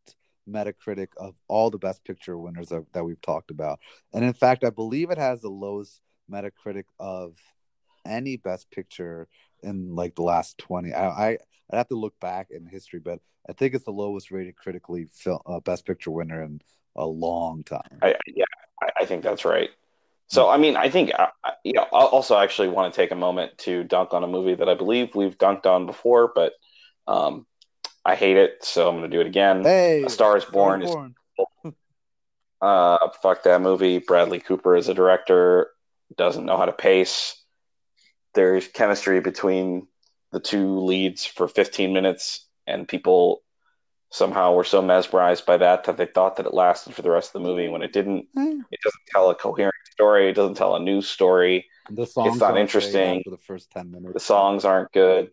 Metacritic of all the best picture winners that, that we've talked about. And in fact, I believe it has the lowest Metacritic of any best picture in like the last 20. I, I I'd have to look back in history, but I think it's the lowest rated critically film uh, best picture winner in a long time. I, yeah, I, I think that's right. So, I mean, I think, I, I- you know, I also actually want to take a moment to dunk on a movie that I believe we've dunked on before, but um, I hate it, so I'm going to do it again. Hey, A Star is Born is Uh, fuck that movie. Bradley Cooper as a director doesn't know how to pace. There's chemistry between the two leads for 15 minutes, and people somehow were so mesmerized by that that they thought that it lasted for the rest of the movie when it didn't. Eh, It doesn't tell a coherent story. It doesn't tell a new story. The songs not aren't great interesting. for the first ten minutes. The songs aren't good.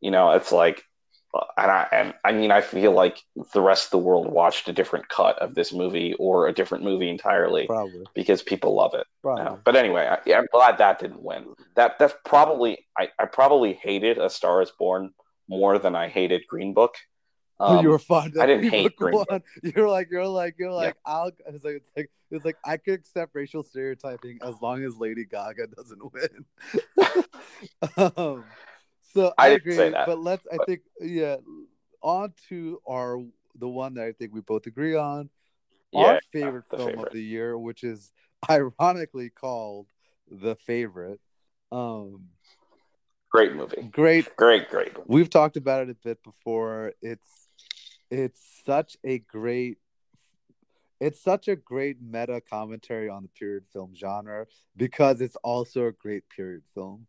You know, it's like, and I, and I mean, I feel like the rest of the world watched a different cut of this movie or a different movie entirely Probably, because people love it. Yeah. But anyway, I, I'm glad that didn't win. That that's probably I, I probably hated A Star Is Born more than I hated Green Book. Oh, Um, you were fine. I didn't hate Green one. You're like, you're like, you're Yeah. like, I'll. It's like, it's like, it's like, I could accept racial stereotyping as long as Lady Gaga doesn't win. um, so I I, didn't agree, say that, but let's. I but- think, yeah. On to our the one that I think we both agree on. yeah, our favorite film favorite. of the year, which is ironically called The Favorite. Um, great movie. great Great, great. movie. we've talked about it a bit before it's it's such a great it's such a great meta commentary on the period film genre because it's also a great period film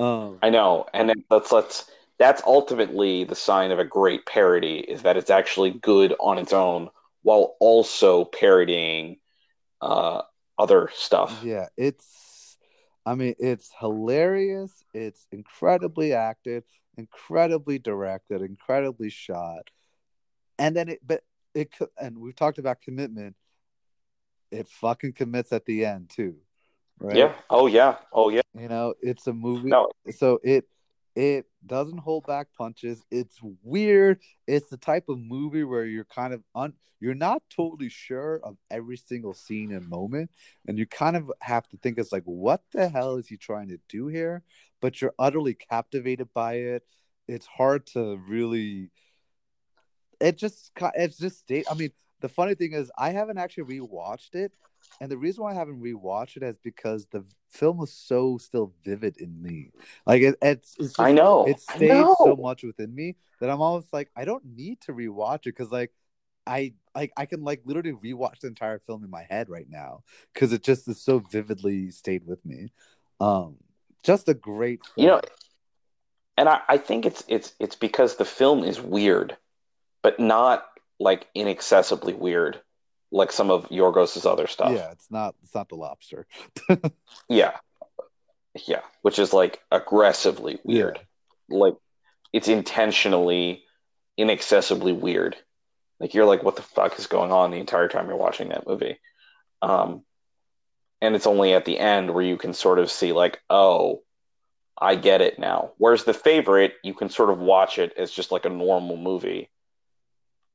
um I know, and then let's let's. That's ultimately the sign of a great parody is that it's actually good on its own while also parodying uh, other stuff. yeah it's i mean it's hilarious it's incredibly acted incredibly directed incredibly shot and then it but it and we've talked about commitment it fucking commits at the end too right Yeah. Oh yeah. Oh yeah. You know, it's a movie. No. So it it doesn't hold back punches. It's weird. It's the type of movie where you're kind of un you're not totally sure of every single scene and moment. And you kind of have to think it's like, what the hell is he trying to do here? But you're utterly captivated by it. It's hard to really it just it's just I mean, the funny thing is I haven't actually rewatched it. And the reason why I haven't rewatched it is because the film was so still vivid in me. Like it, it's, it's just, I know. it stayed know. so much within me that I'm almost like I don't need to rewatch it because like I like I can like literally rewatch the entire film in my head right now because it just is so vividly stayed with me. Um, just a great. Film. You know, and I, I think it's it's it's because the film is weird, but not like inaccessibly weird, like some of Yorgos's other stuff. Yeah, it's not it's not the lobster. yeah, yeah, which is like aggressively weird. Yeah. Like it's intentionally inaccessibly weird. Like you're like, what the fuck is going on the entire time you're watching that movie? Um, and it's only at the end where you can sort of see like, oh, I get it now. Whereas the favorite, you can sort of watch it as just like a normal movie.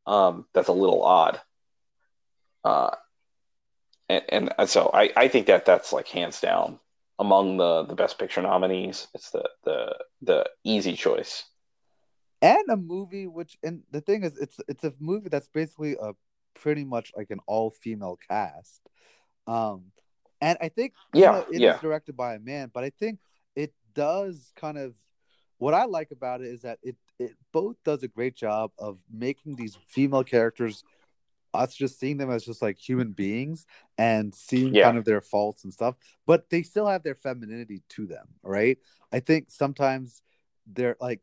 Um, that's a little odd. Uh, and, and so I, I think that that's like hands down among the the best picture nominees. It's the the the easy choice and a movie which and the thing is it's it's a movie that's basically a pretty much like an all female cast um and i think yeah know, it yeah. is directed by a man but i think it does kind of what i like about it is that it it both does a great job of making these female characters us just seeing them as just like human beings and seeing Yeah. kind of their faults and stuff but they still have their femininity to them right i think sometimes they're like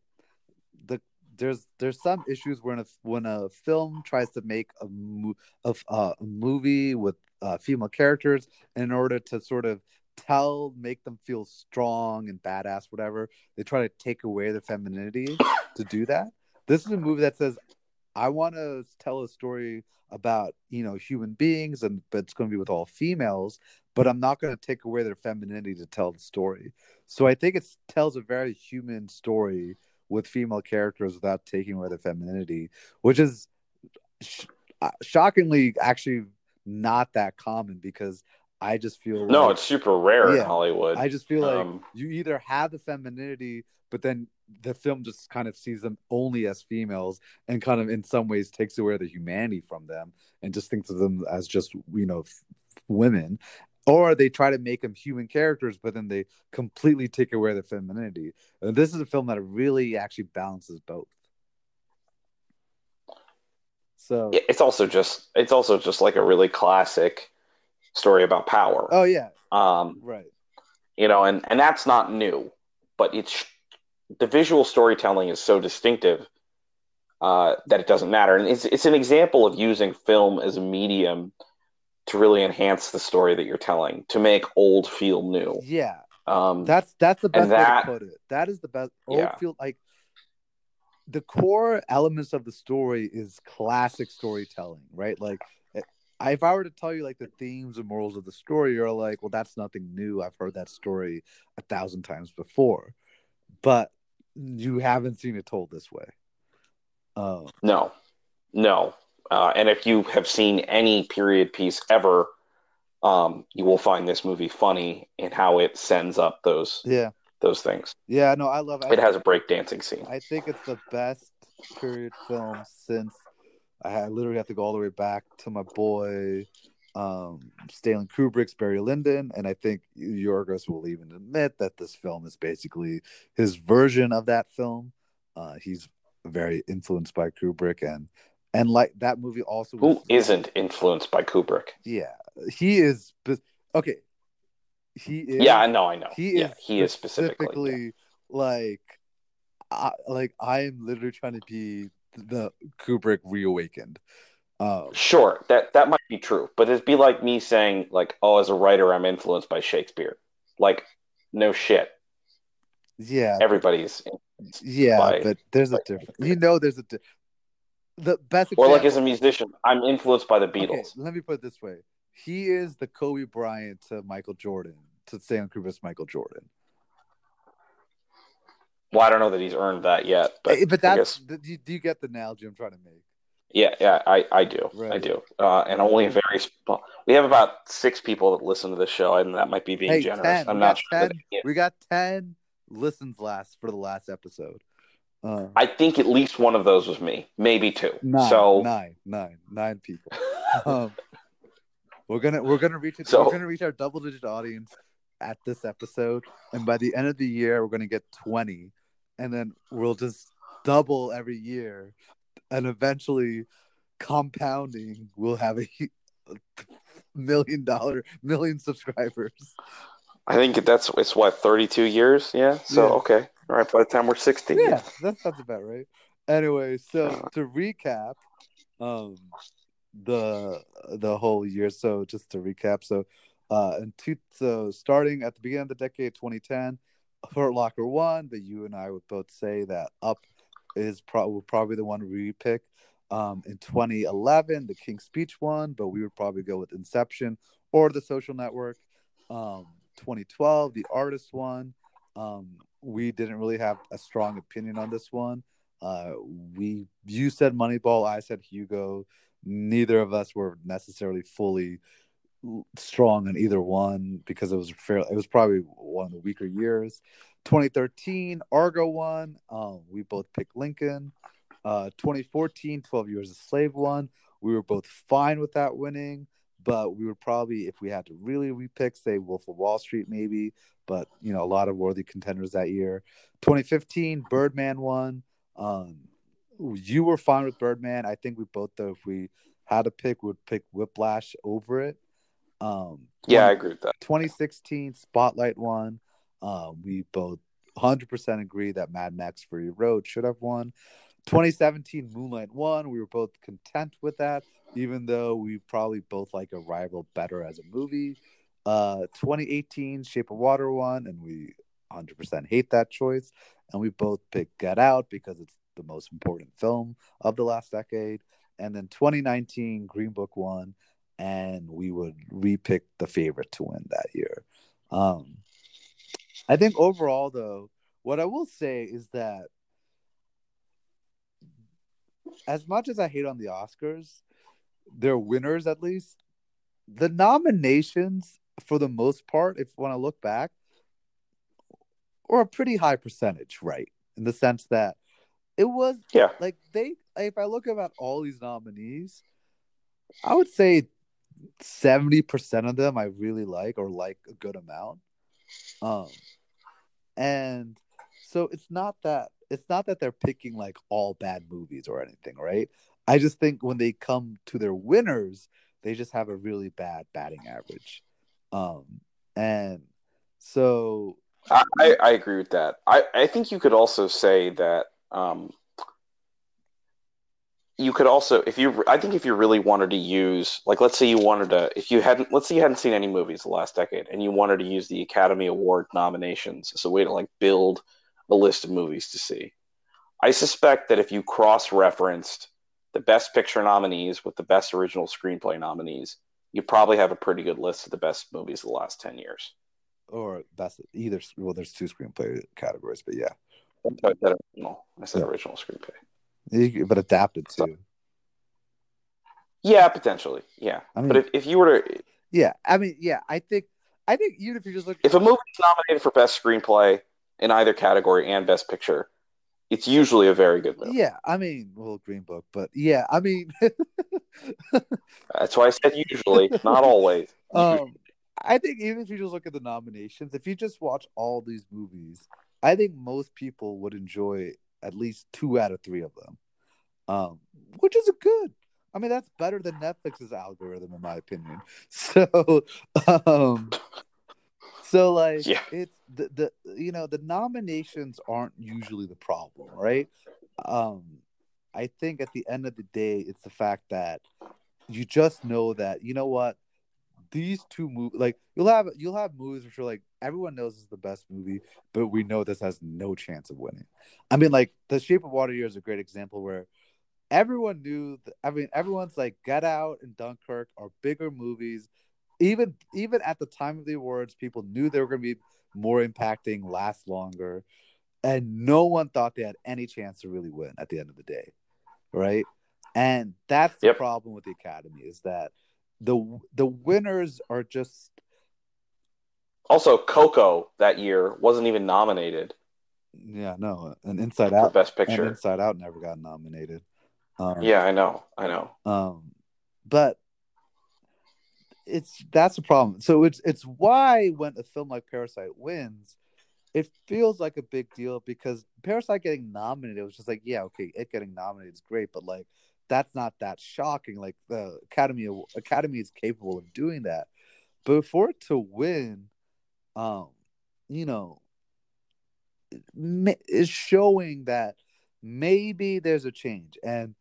the there's there's some issues when a when a film tries to make a mo- of uh, a movie with uh, female characters in order to sort of tell make them feel strong and badass whatever they try to take away their femininity to do that this is a movie that says i want to tell a story about you know human beings and but it's going to be with all females but i'm not going to take away their femininity to tell the story. So i think it tells a very human story with female characters without taking away their femininity which is sh- uh, shockingly actually not that common because i just feel No, it's super rare Yeah. in Hollywood. i just feel like Um, you either have the femininity but then the film just kind of sees them only as females and kind of in some ways takes away the humanity from them and just thinks of them as just you know f- women or they try to make them human characters but then they completely take away their femininity and this is a film that really actually balances both so yeah, it's also just it's also just like a really classic story about power. oh yeah Um, right you know, and and that's not new, but it's the visual storytelling is so distinctive uh, that it doesn't matter, and it's it's an example of using film as a medium to really enhance the story that you're telling, to make old feel new. yeah Um, That's that's the best And way to put it. That is the best. Old Yeah. feel like the core elements of the story is classic storytelling, right? Like, I- if I were to tell you like the themes and morals of the story, you're like, well, that's nothing new. I've heard that story a thousand times before, but you haven't seen it told this way. Um, no, no, uh, and if you have seen any period piece ever. Um, you will find this movie funny in how it sends up those yeah, those things. yeah. No, I love It has a breakdancing scene. I think it's the best period film since I literally have to go all the way back to my boy um Stanley Kubrick's Barry Lyndon, and I think Yorgos will even admit that this film is basically his version of that film. Uh, he's very influenced by Kubrick, and and like that movie also. Who isn't influenced by Kubrick? Yeah, he is. Okay, he is. Yeah, I know, I know. He yeah, is he is specifically. specifically like, I, like I am literally trying to be the Kubrick reawakened. Um, Sure, that that might be true, but it'd be like me saying, like, "Oh, as a writer, I'm influenced by Shakespeare." Like, no shit. yeah, Everybody's, yeah, by- but there's a difference. You know, there's a di- the best. or like as a musician, I'm influenced by the Okay, Beatles. let me put it this way: he is the Kobe Bryant to Michael Jordan to Stanley Kubrick's Michael Jordan. Well, I don't know that he's earned that yet, but, but I that's do, you, do you get the analogy I'm trying to make? yeah, yeah, I, I do, I do, uh, and only a very small. We have about six people that listen to this show, and that might be being Hey, generous. 10. I'm We not sure. That, 10. yeah. We got ten listens last for the last episode. Uh, I think at least one of those was me, maybe two. nine, so nine, nine, nine people. um, we're gonna we're gonna reach it. So- we're gonna reach our double digit audience at this episode, and by the end of the year, we're gonna get twenty, and then we'll just double every year, and eventually, compounding, we'll have a million dollar million subscribers. I think that's it's what thirty two years. Yeah. So Yeah. okay. All right. By the time we're sixty. Yeah, that sounds about right. Anyway, so to recap, um, the the whole year. So just to recap, so uh, in two, so starting at the beginning of the decade, 2010, Hurt Locker won but you and I would both say that Up is pro- probably the one we pick. Um, in 2011, The King's Speech won, but we would probably go with Inception or The Social Network. Um, 2012, The Artist won. Um, we didn't really have a strong opinion on this one. Uh, we you said Moneyball, I said Hugo. Neither of us were necessarily fully strong on either one because it was fair. It was probably one of the weaker years. 2013, Argo won. Um, we both picked Lincoln. Uh, 2014, 12 Years a Slave won. We were both fine with that winning, but we would probably, if we had to really repick, say Wolf of Wall Street, maybe. But you know, a lot of worthy contenders that year. 2015, Birdman won. Um, you were fine with Birdman. I think we both, though, if we had to pick, would pick Whiplash over it. Um, Yeah, I agree with that. 2016 Spotlight won. Uh, we both 100% agree that Mad Max Fury Road should have won. 2017 Moonlight won. We were both content with that, even though we probably both like Arrival better as a movie. Uh, 2018 Shape of Water won, and we 100% hate that choice. And we both picked Get Out because it's the most important film of the last decade. And then 2019 Green Book won, and we would repick the favorite to win that year. Um, I think overall, though, what I will say is that as much as I hate on the Oscars, their winners at least, the nominations for the most part, if when I look back, were a pretty high percentage, right? In the sense that it was Yeah. like they if I look about all these nominees, I would say 70% of them I really like or like a good amount. Um and so it's not that it's not that they're picking like all bad movies or anything, right? I just think when they come to their winners, they just have a really bad batting average. Um and so I, I agree with that. I, I think you could also say that um, you could also if you I think if you really wanted to use like let's say you wanted to if you hadn't let's say you hadn't seen any movies the last decade and you wanted to use the Academy Award nominations as a way to like build a list of movies to see. I suspect that if you cross referenced the best picture nominees with the best original screenplay nominees, you probably have a pretty good list of the best movies of the last 10 years. or best either well there's two screenplay categories, but yeah. I said original. I said Yeah. original screenplay. But adapted too. Yeah, potentially. Yeah, I mean- but if, if you were to, Yeah, I mean, yeah, I think I think even if you just look if a movie is nominated for best screenplay in either category and best picture, it's usually a very good movie. Yeah, I mean, well, Green Book, but yeah, I mean, That's why I said usually, not always. um, I think even if you just look at the nominations, if you just watch all these movies, I think most people would enjoy at least two out of three of them, um, which is a good. I mean, that's better than Netflix's algorithm, in my opinion. So, um, so like, Yeah. it's the the you know the nominations aren't usually the problem, right? Um, I think at the end of the day, it's the fact that you just know that you know what these two movies like you'll have you'll have movies which are like everyone knows this is the best movie but we know this has no chance of winning. I mean like the shape of water year is a great example where everyone knew i mean everyone's like get out and dunkirk are bigger movies. Even even at the time of the awards people knew they were going to be more impacting last longer and no one thought they had any chance to really win at the end of the day right? And that's the Yep. problem with the academy is that the the winners are just Also, Coco that year wasn't even nominated yeah no and inside out best picture. inside out never got nominated um, Yeah, I know, I know. um but it's that's the problem so it's it's why when a film like parasite wins it feels like a big deal because parasite getting nominated was just like yeah okay it getting nominated is great but like that's not that shocking. Like the Academy Academy is capable of doing that, but for it to win, um, you know, is showing that maybe there's a change. And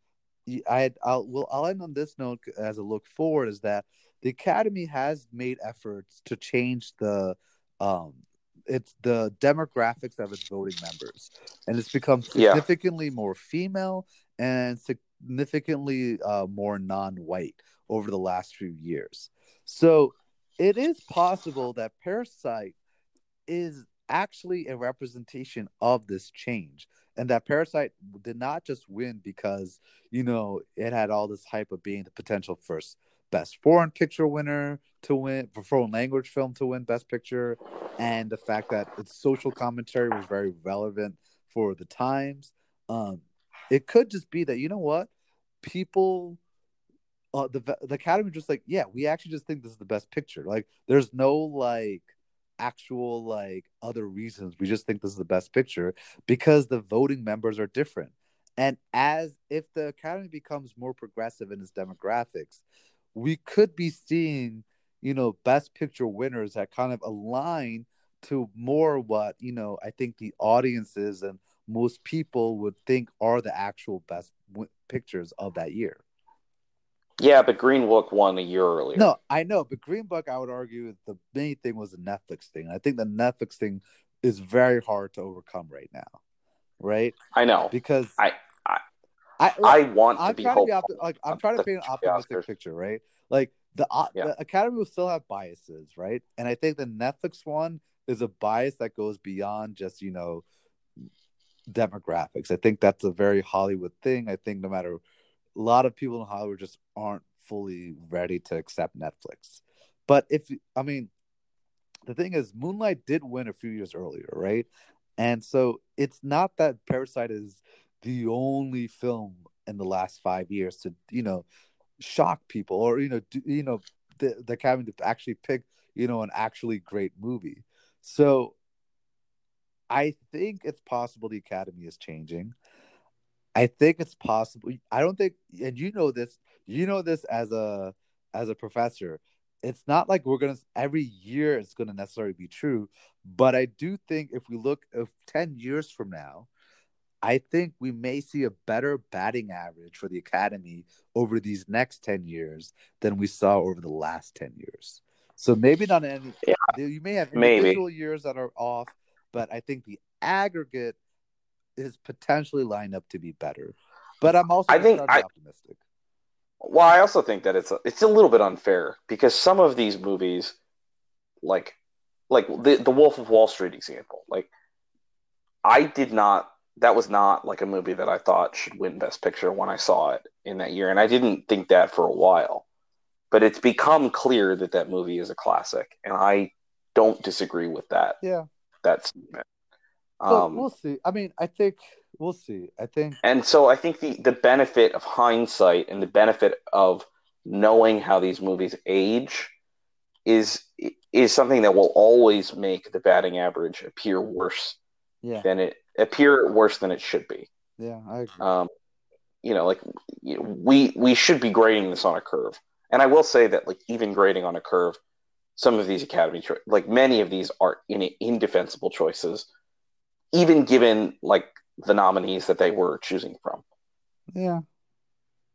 I I'll well I'll end on this note as a look forward is that the Academy has made efforts to change the um it's the demographics of its voting members and it's become significantly yeah. more female and significantly uh, more non-white over the last few years so it is possible that parasite is actually a representation of this change and that parasite did not just win because you know it had all this hype of being the potential first best foreign picture winner to win for foreign language film to win best picture. And the fact that its social commentary was very relevant for the times um it could just be that you know what? People uh, the the academy just like yeah we actually just think this is the best picture. Like there's no like actual like other reasons. We just think this is the best picture because the voting members are different. And as if the academy becomes more progressive in its demographics we could be seeing you know best picture winners that kind of align to more what you know i think the audiences and most people would think are the actual best w- pictures of that year yeah but green book won a year earlier no i know but green book i would argue the main thing was the netflix thing i think the netflix thing is very hard to overcome right now right i know because i i i, I want I'm to be, trying to be like i'm trying to paint an optimistic picture right like the, uh, yeah. the Academy will still have biases, right? And I think the Netflix one is a bias that goes beyond just you know demographics. I think that's a very Hollywood thing. I think no matter a lot of people in Hollywood just aren't fully ready to accept Netflix. But if I mean, the thing is, Moonlight did win a few years earlier, right? And so it's not that Parasite is the only film in the last five years to you know shock people or you know do, you know the the having to actually pick you know an actually great movie so i think it's possible the academy is changing i think it's possible i don't think and you know this you know this as a as a professor it's not like we're gonna every year it's gonna necessarily be true but i do think if we look if 10 years from now I think we may see a better batting average for the academy over these next 10 years than we saw over the last 10 years. So maybe not any yeah, you may have individual maybe. years that are off, but I think the aggregate is potentially lined up to be better. But I'm also I think I, optimistic. Well, I also think that it's a, it's a little bit unfair because some of these movies like like the the Wolf of Wall Street example, like I did not that was not like a movie that I thought should win Best Picture when I saw it in that year, and I didn't think that for a while. But it's become clear that that movie is a classic, and I don't disagree with that. Yeah, that's. Um, we'll see. I mean, I think we'll see. I think, and so I think the the benefit of hindsight and the benefit of knowing how these movies age is is something that will always make the batting average appear worse yeah. than it appear worse than it should be. Yeah, I agree. Um, you know, like we we should be grading this on a curve, and I will say that like even grading on a curve, some of these academy cho- like many of these are in indefensible choices, even given like the nominees that they were choosing from. Yeah,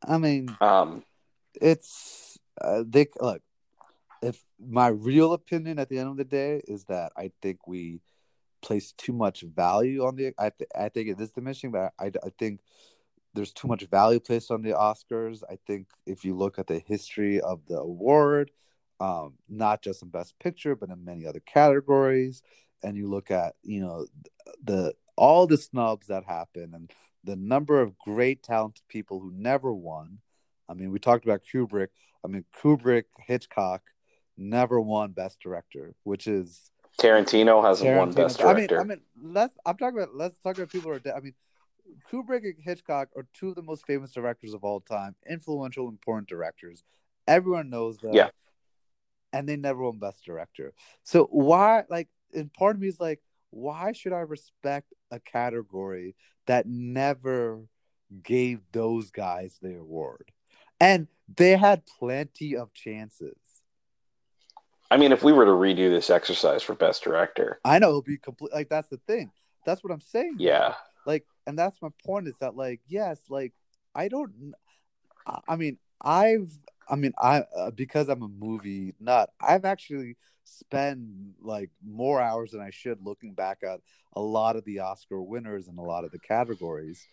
I mean, um, it's uh, they look. If my real opinion at the end of the day is that I think we place too much value on the. I th- I think it is diminishing, but I, I think there's too much value placed on the Oscars. I think if you look at the history of the award, um, not just in Best Picture, but in many other categories, and you look at you know the all the snubs that happen and the number of great talented people who never won. I mean, we talked about Kubrick. I mean, Kubrick, Hitchcock never won Best Director, which is Tarantino hasn't Tarantino, won Best Director. I mean, I mean, let's. I'm talking about. Let's talk about people who are dead. I mean, Kubrick and Hitchcock are two of the most famous directors of all time, influential, important directors. Everyone knows them. Yeah. And they never won Best Director. So why, like, and part of me is like, why should I respect a category that never gave those guys the award, and they had plenty of chances. I mean, if we were to redo this exercise for best director, I know it'll be complete. Like that's the thing. That's what I'm saying. yeah, Like, and that's my point is that like yes, like I don't. I- I mean, I've. I mean, I uh, because I'm a movie nut. I've actually spent like more hours than I should looking back at a lot of the Oscar winners and a lot of the categories.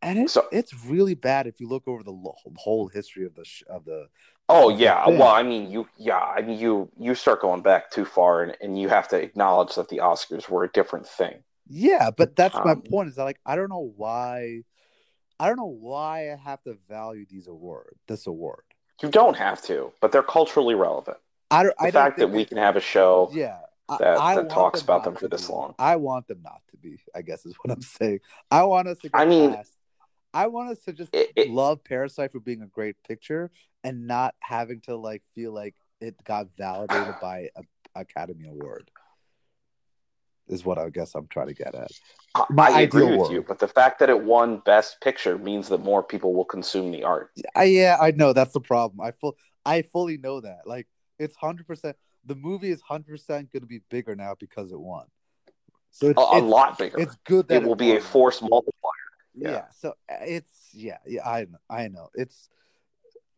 And it's So- it's really bad if you look over the whole history of the of the Oh yeah. Well, I mean, you yeah, I mean, you you start going back too far, and, and you have to acknowledge that the Oscars were a different thing. Yeah, but that's my Um, point. Is that like I don't know why, I don't know why I have to value these award this award. You don't have to, but they're culturally relevant. I don't. The I don't fact that we can have a show yeah, that- I that want talks about them for this be. long. I want them not to be. I guess is what I'm saying. I want us to. Get I mean- past, I want us to just It- it- love Parasite for being a great picture and not having to like feel like it got validated by a Academy Award. Is what I guess I'm trying to get at. I, my I agree with world. you, but the fact that it won Best Picture means that more people will consume the art. I, yeah, I know that's the problem. I full, I fully know that. Like it's hundred percent. The movie is hundred percent going to be bigger now because it won. So it's A, a it's, lot bigger. it's good that it will be a force multiplier. Yeah. yeah. So uh, it's yeah, yeah. I know. I know. It's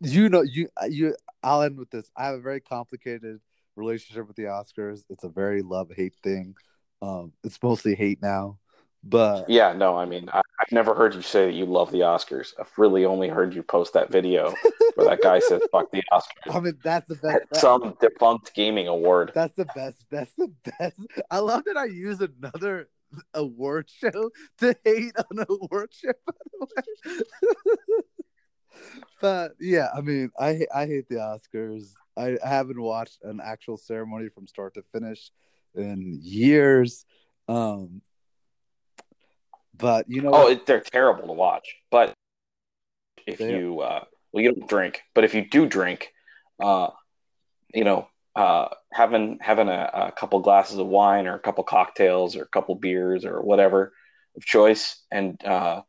you know you uh, you. I'll end with this. I have a very complicated relationship with the Oscars. It's a very love hate thing. Um, it's mostly hate now, but Yeah, no, I mean, I, I've never heard you say that you love the Oscars. I've really only heard you post that video where that guy said "fuck the Oscars" I mean that's the best. at some defunct gaming award. That's the best. That's the best. I love that I use another award show to hate on an award show. By the way, but yeah, I mean, I I hate the Oscars. I, I haven't watched an actual ceremony from start to finish in years. Um, but you know, Oh, it, they're terrible to watch. But if you, uh, well, you don't drink, but if you do drink, uh, you know, uh, having having a, a couple glasses of wine or a couple cocktails or a couple beers or whatever of choice, and uh,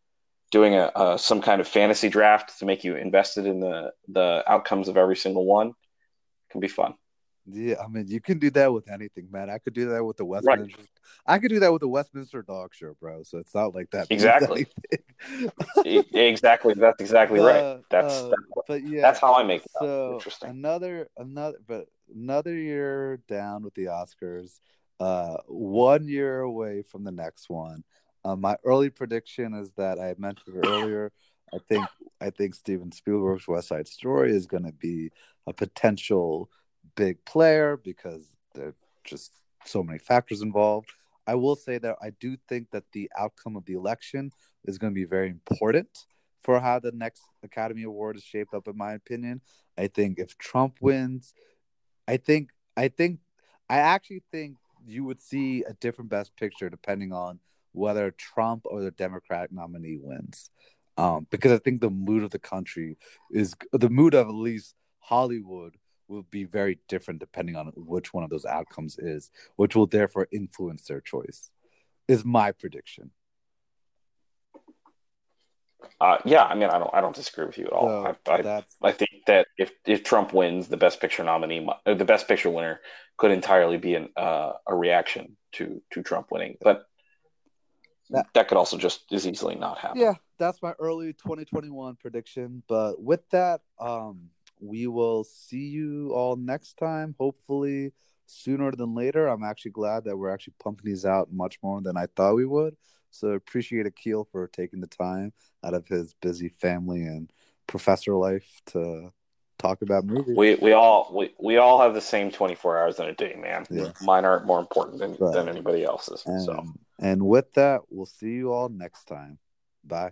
doing a, a some kind of fantasy draft to make you invested in the the outcomes of every single one can be fun. Yeah, I mean, you can do that with anything, man. I could do that with the Westminster. I could do that with the Westminster Dog Show, bro. So it's not like that. Exactly. Exactly, that's exactly right. Uh, That's uh, that's, but yeah, that's how I make it. so Interesting. another another but another year down with the Oscars. Uh, one year away from the next one. Uh, my early prediction is that I mentioned earlier. I think I think Steven Spielberg's West Side Story is going to be a potential big player because there are just so many factors involved. I will say that I do think that the outcome of the election is going to be very important for how the next Academy Award is shaped up. In my opinion, I think if Trump wins, I think I think I actually think you would see a different Best Picture depending on whether Trump or the Democratic nominee wins. Um, because I think the mood of the country is the mood of at least Hollywood will be very different depending on which one of those outcomes is, which will therefore influence their choice. Is my prediction. Uh, yeah, I mean, I don't, I don't disagree with you at all. So I, I, I think that if if Trump wins, the Best Picture nominee, uh, the Best Picture winner, could entirely be an, uh, a reaction to to Trump winning, but That- that, could also just as easily not happen. yeah, that's my early 2021 prediction. But with that, um, we will see you all next time. Hopefully sooner than later. I'm actually glad that we're actually pumping these out much more than I thought we would. So appreciate Akil for taking the time out of his busy family and professor life to talk about movies. We we all we, we all have the same 24 hours in a day, man. Yes. Mine aren't more important than, Right. than anybody else's. and, So and with that, we'll see you all next time. Bye.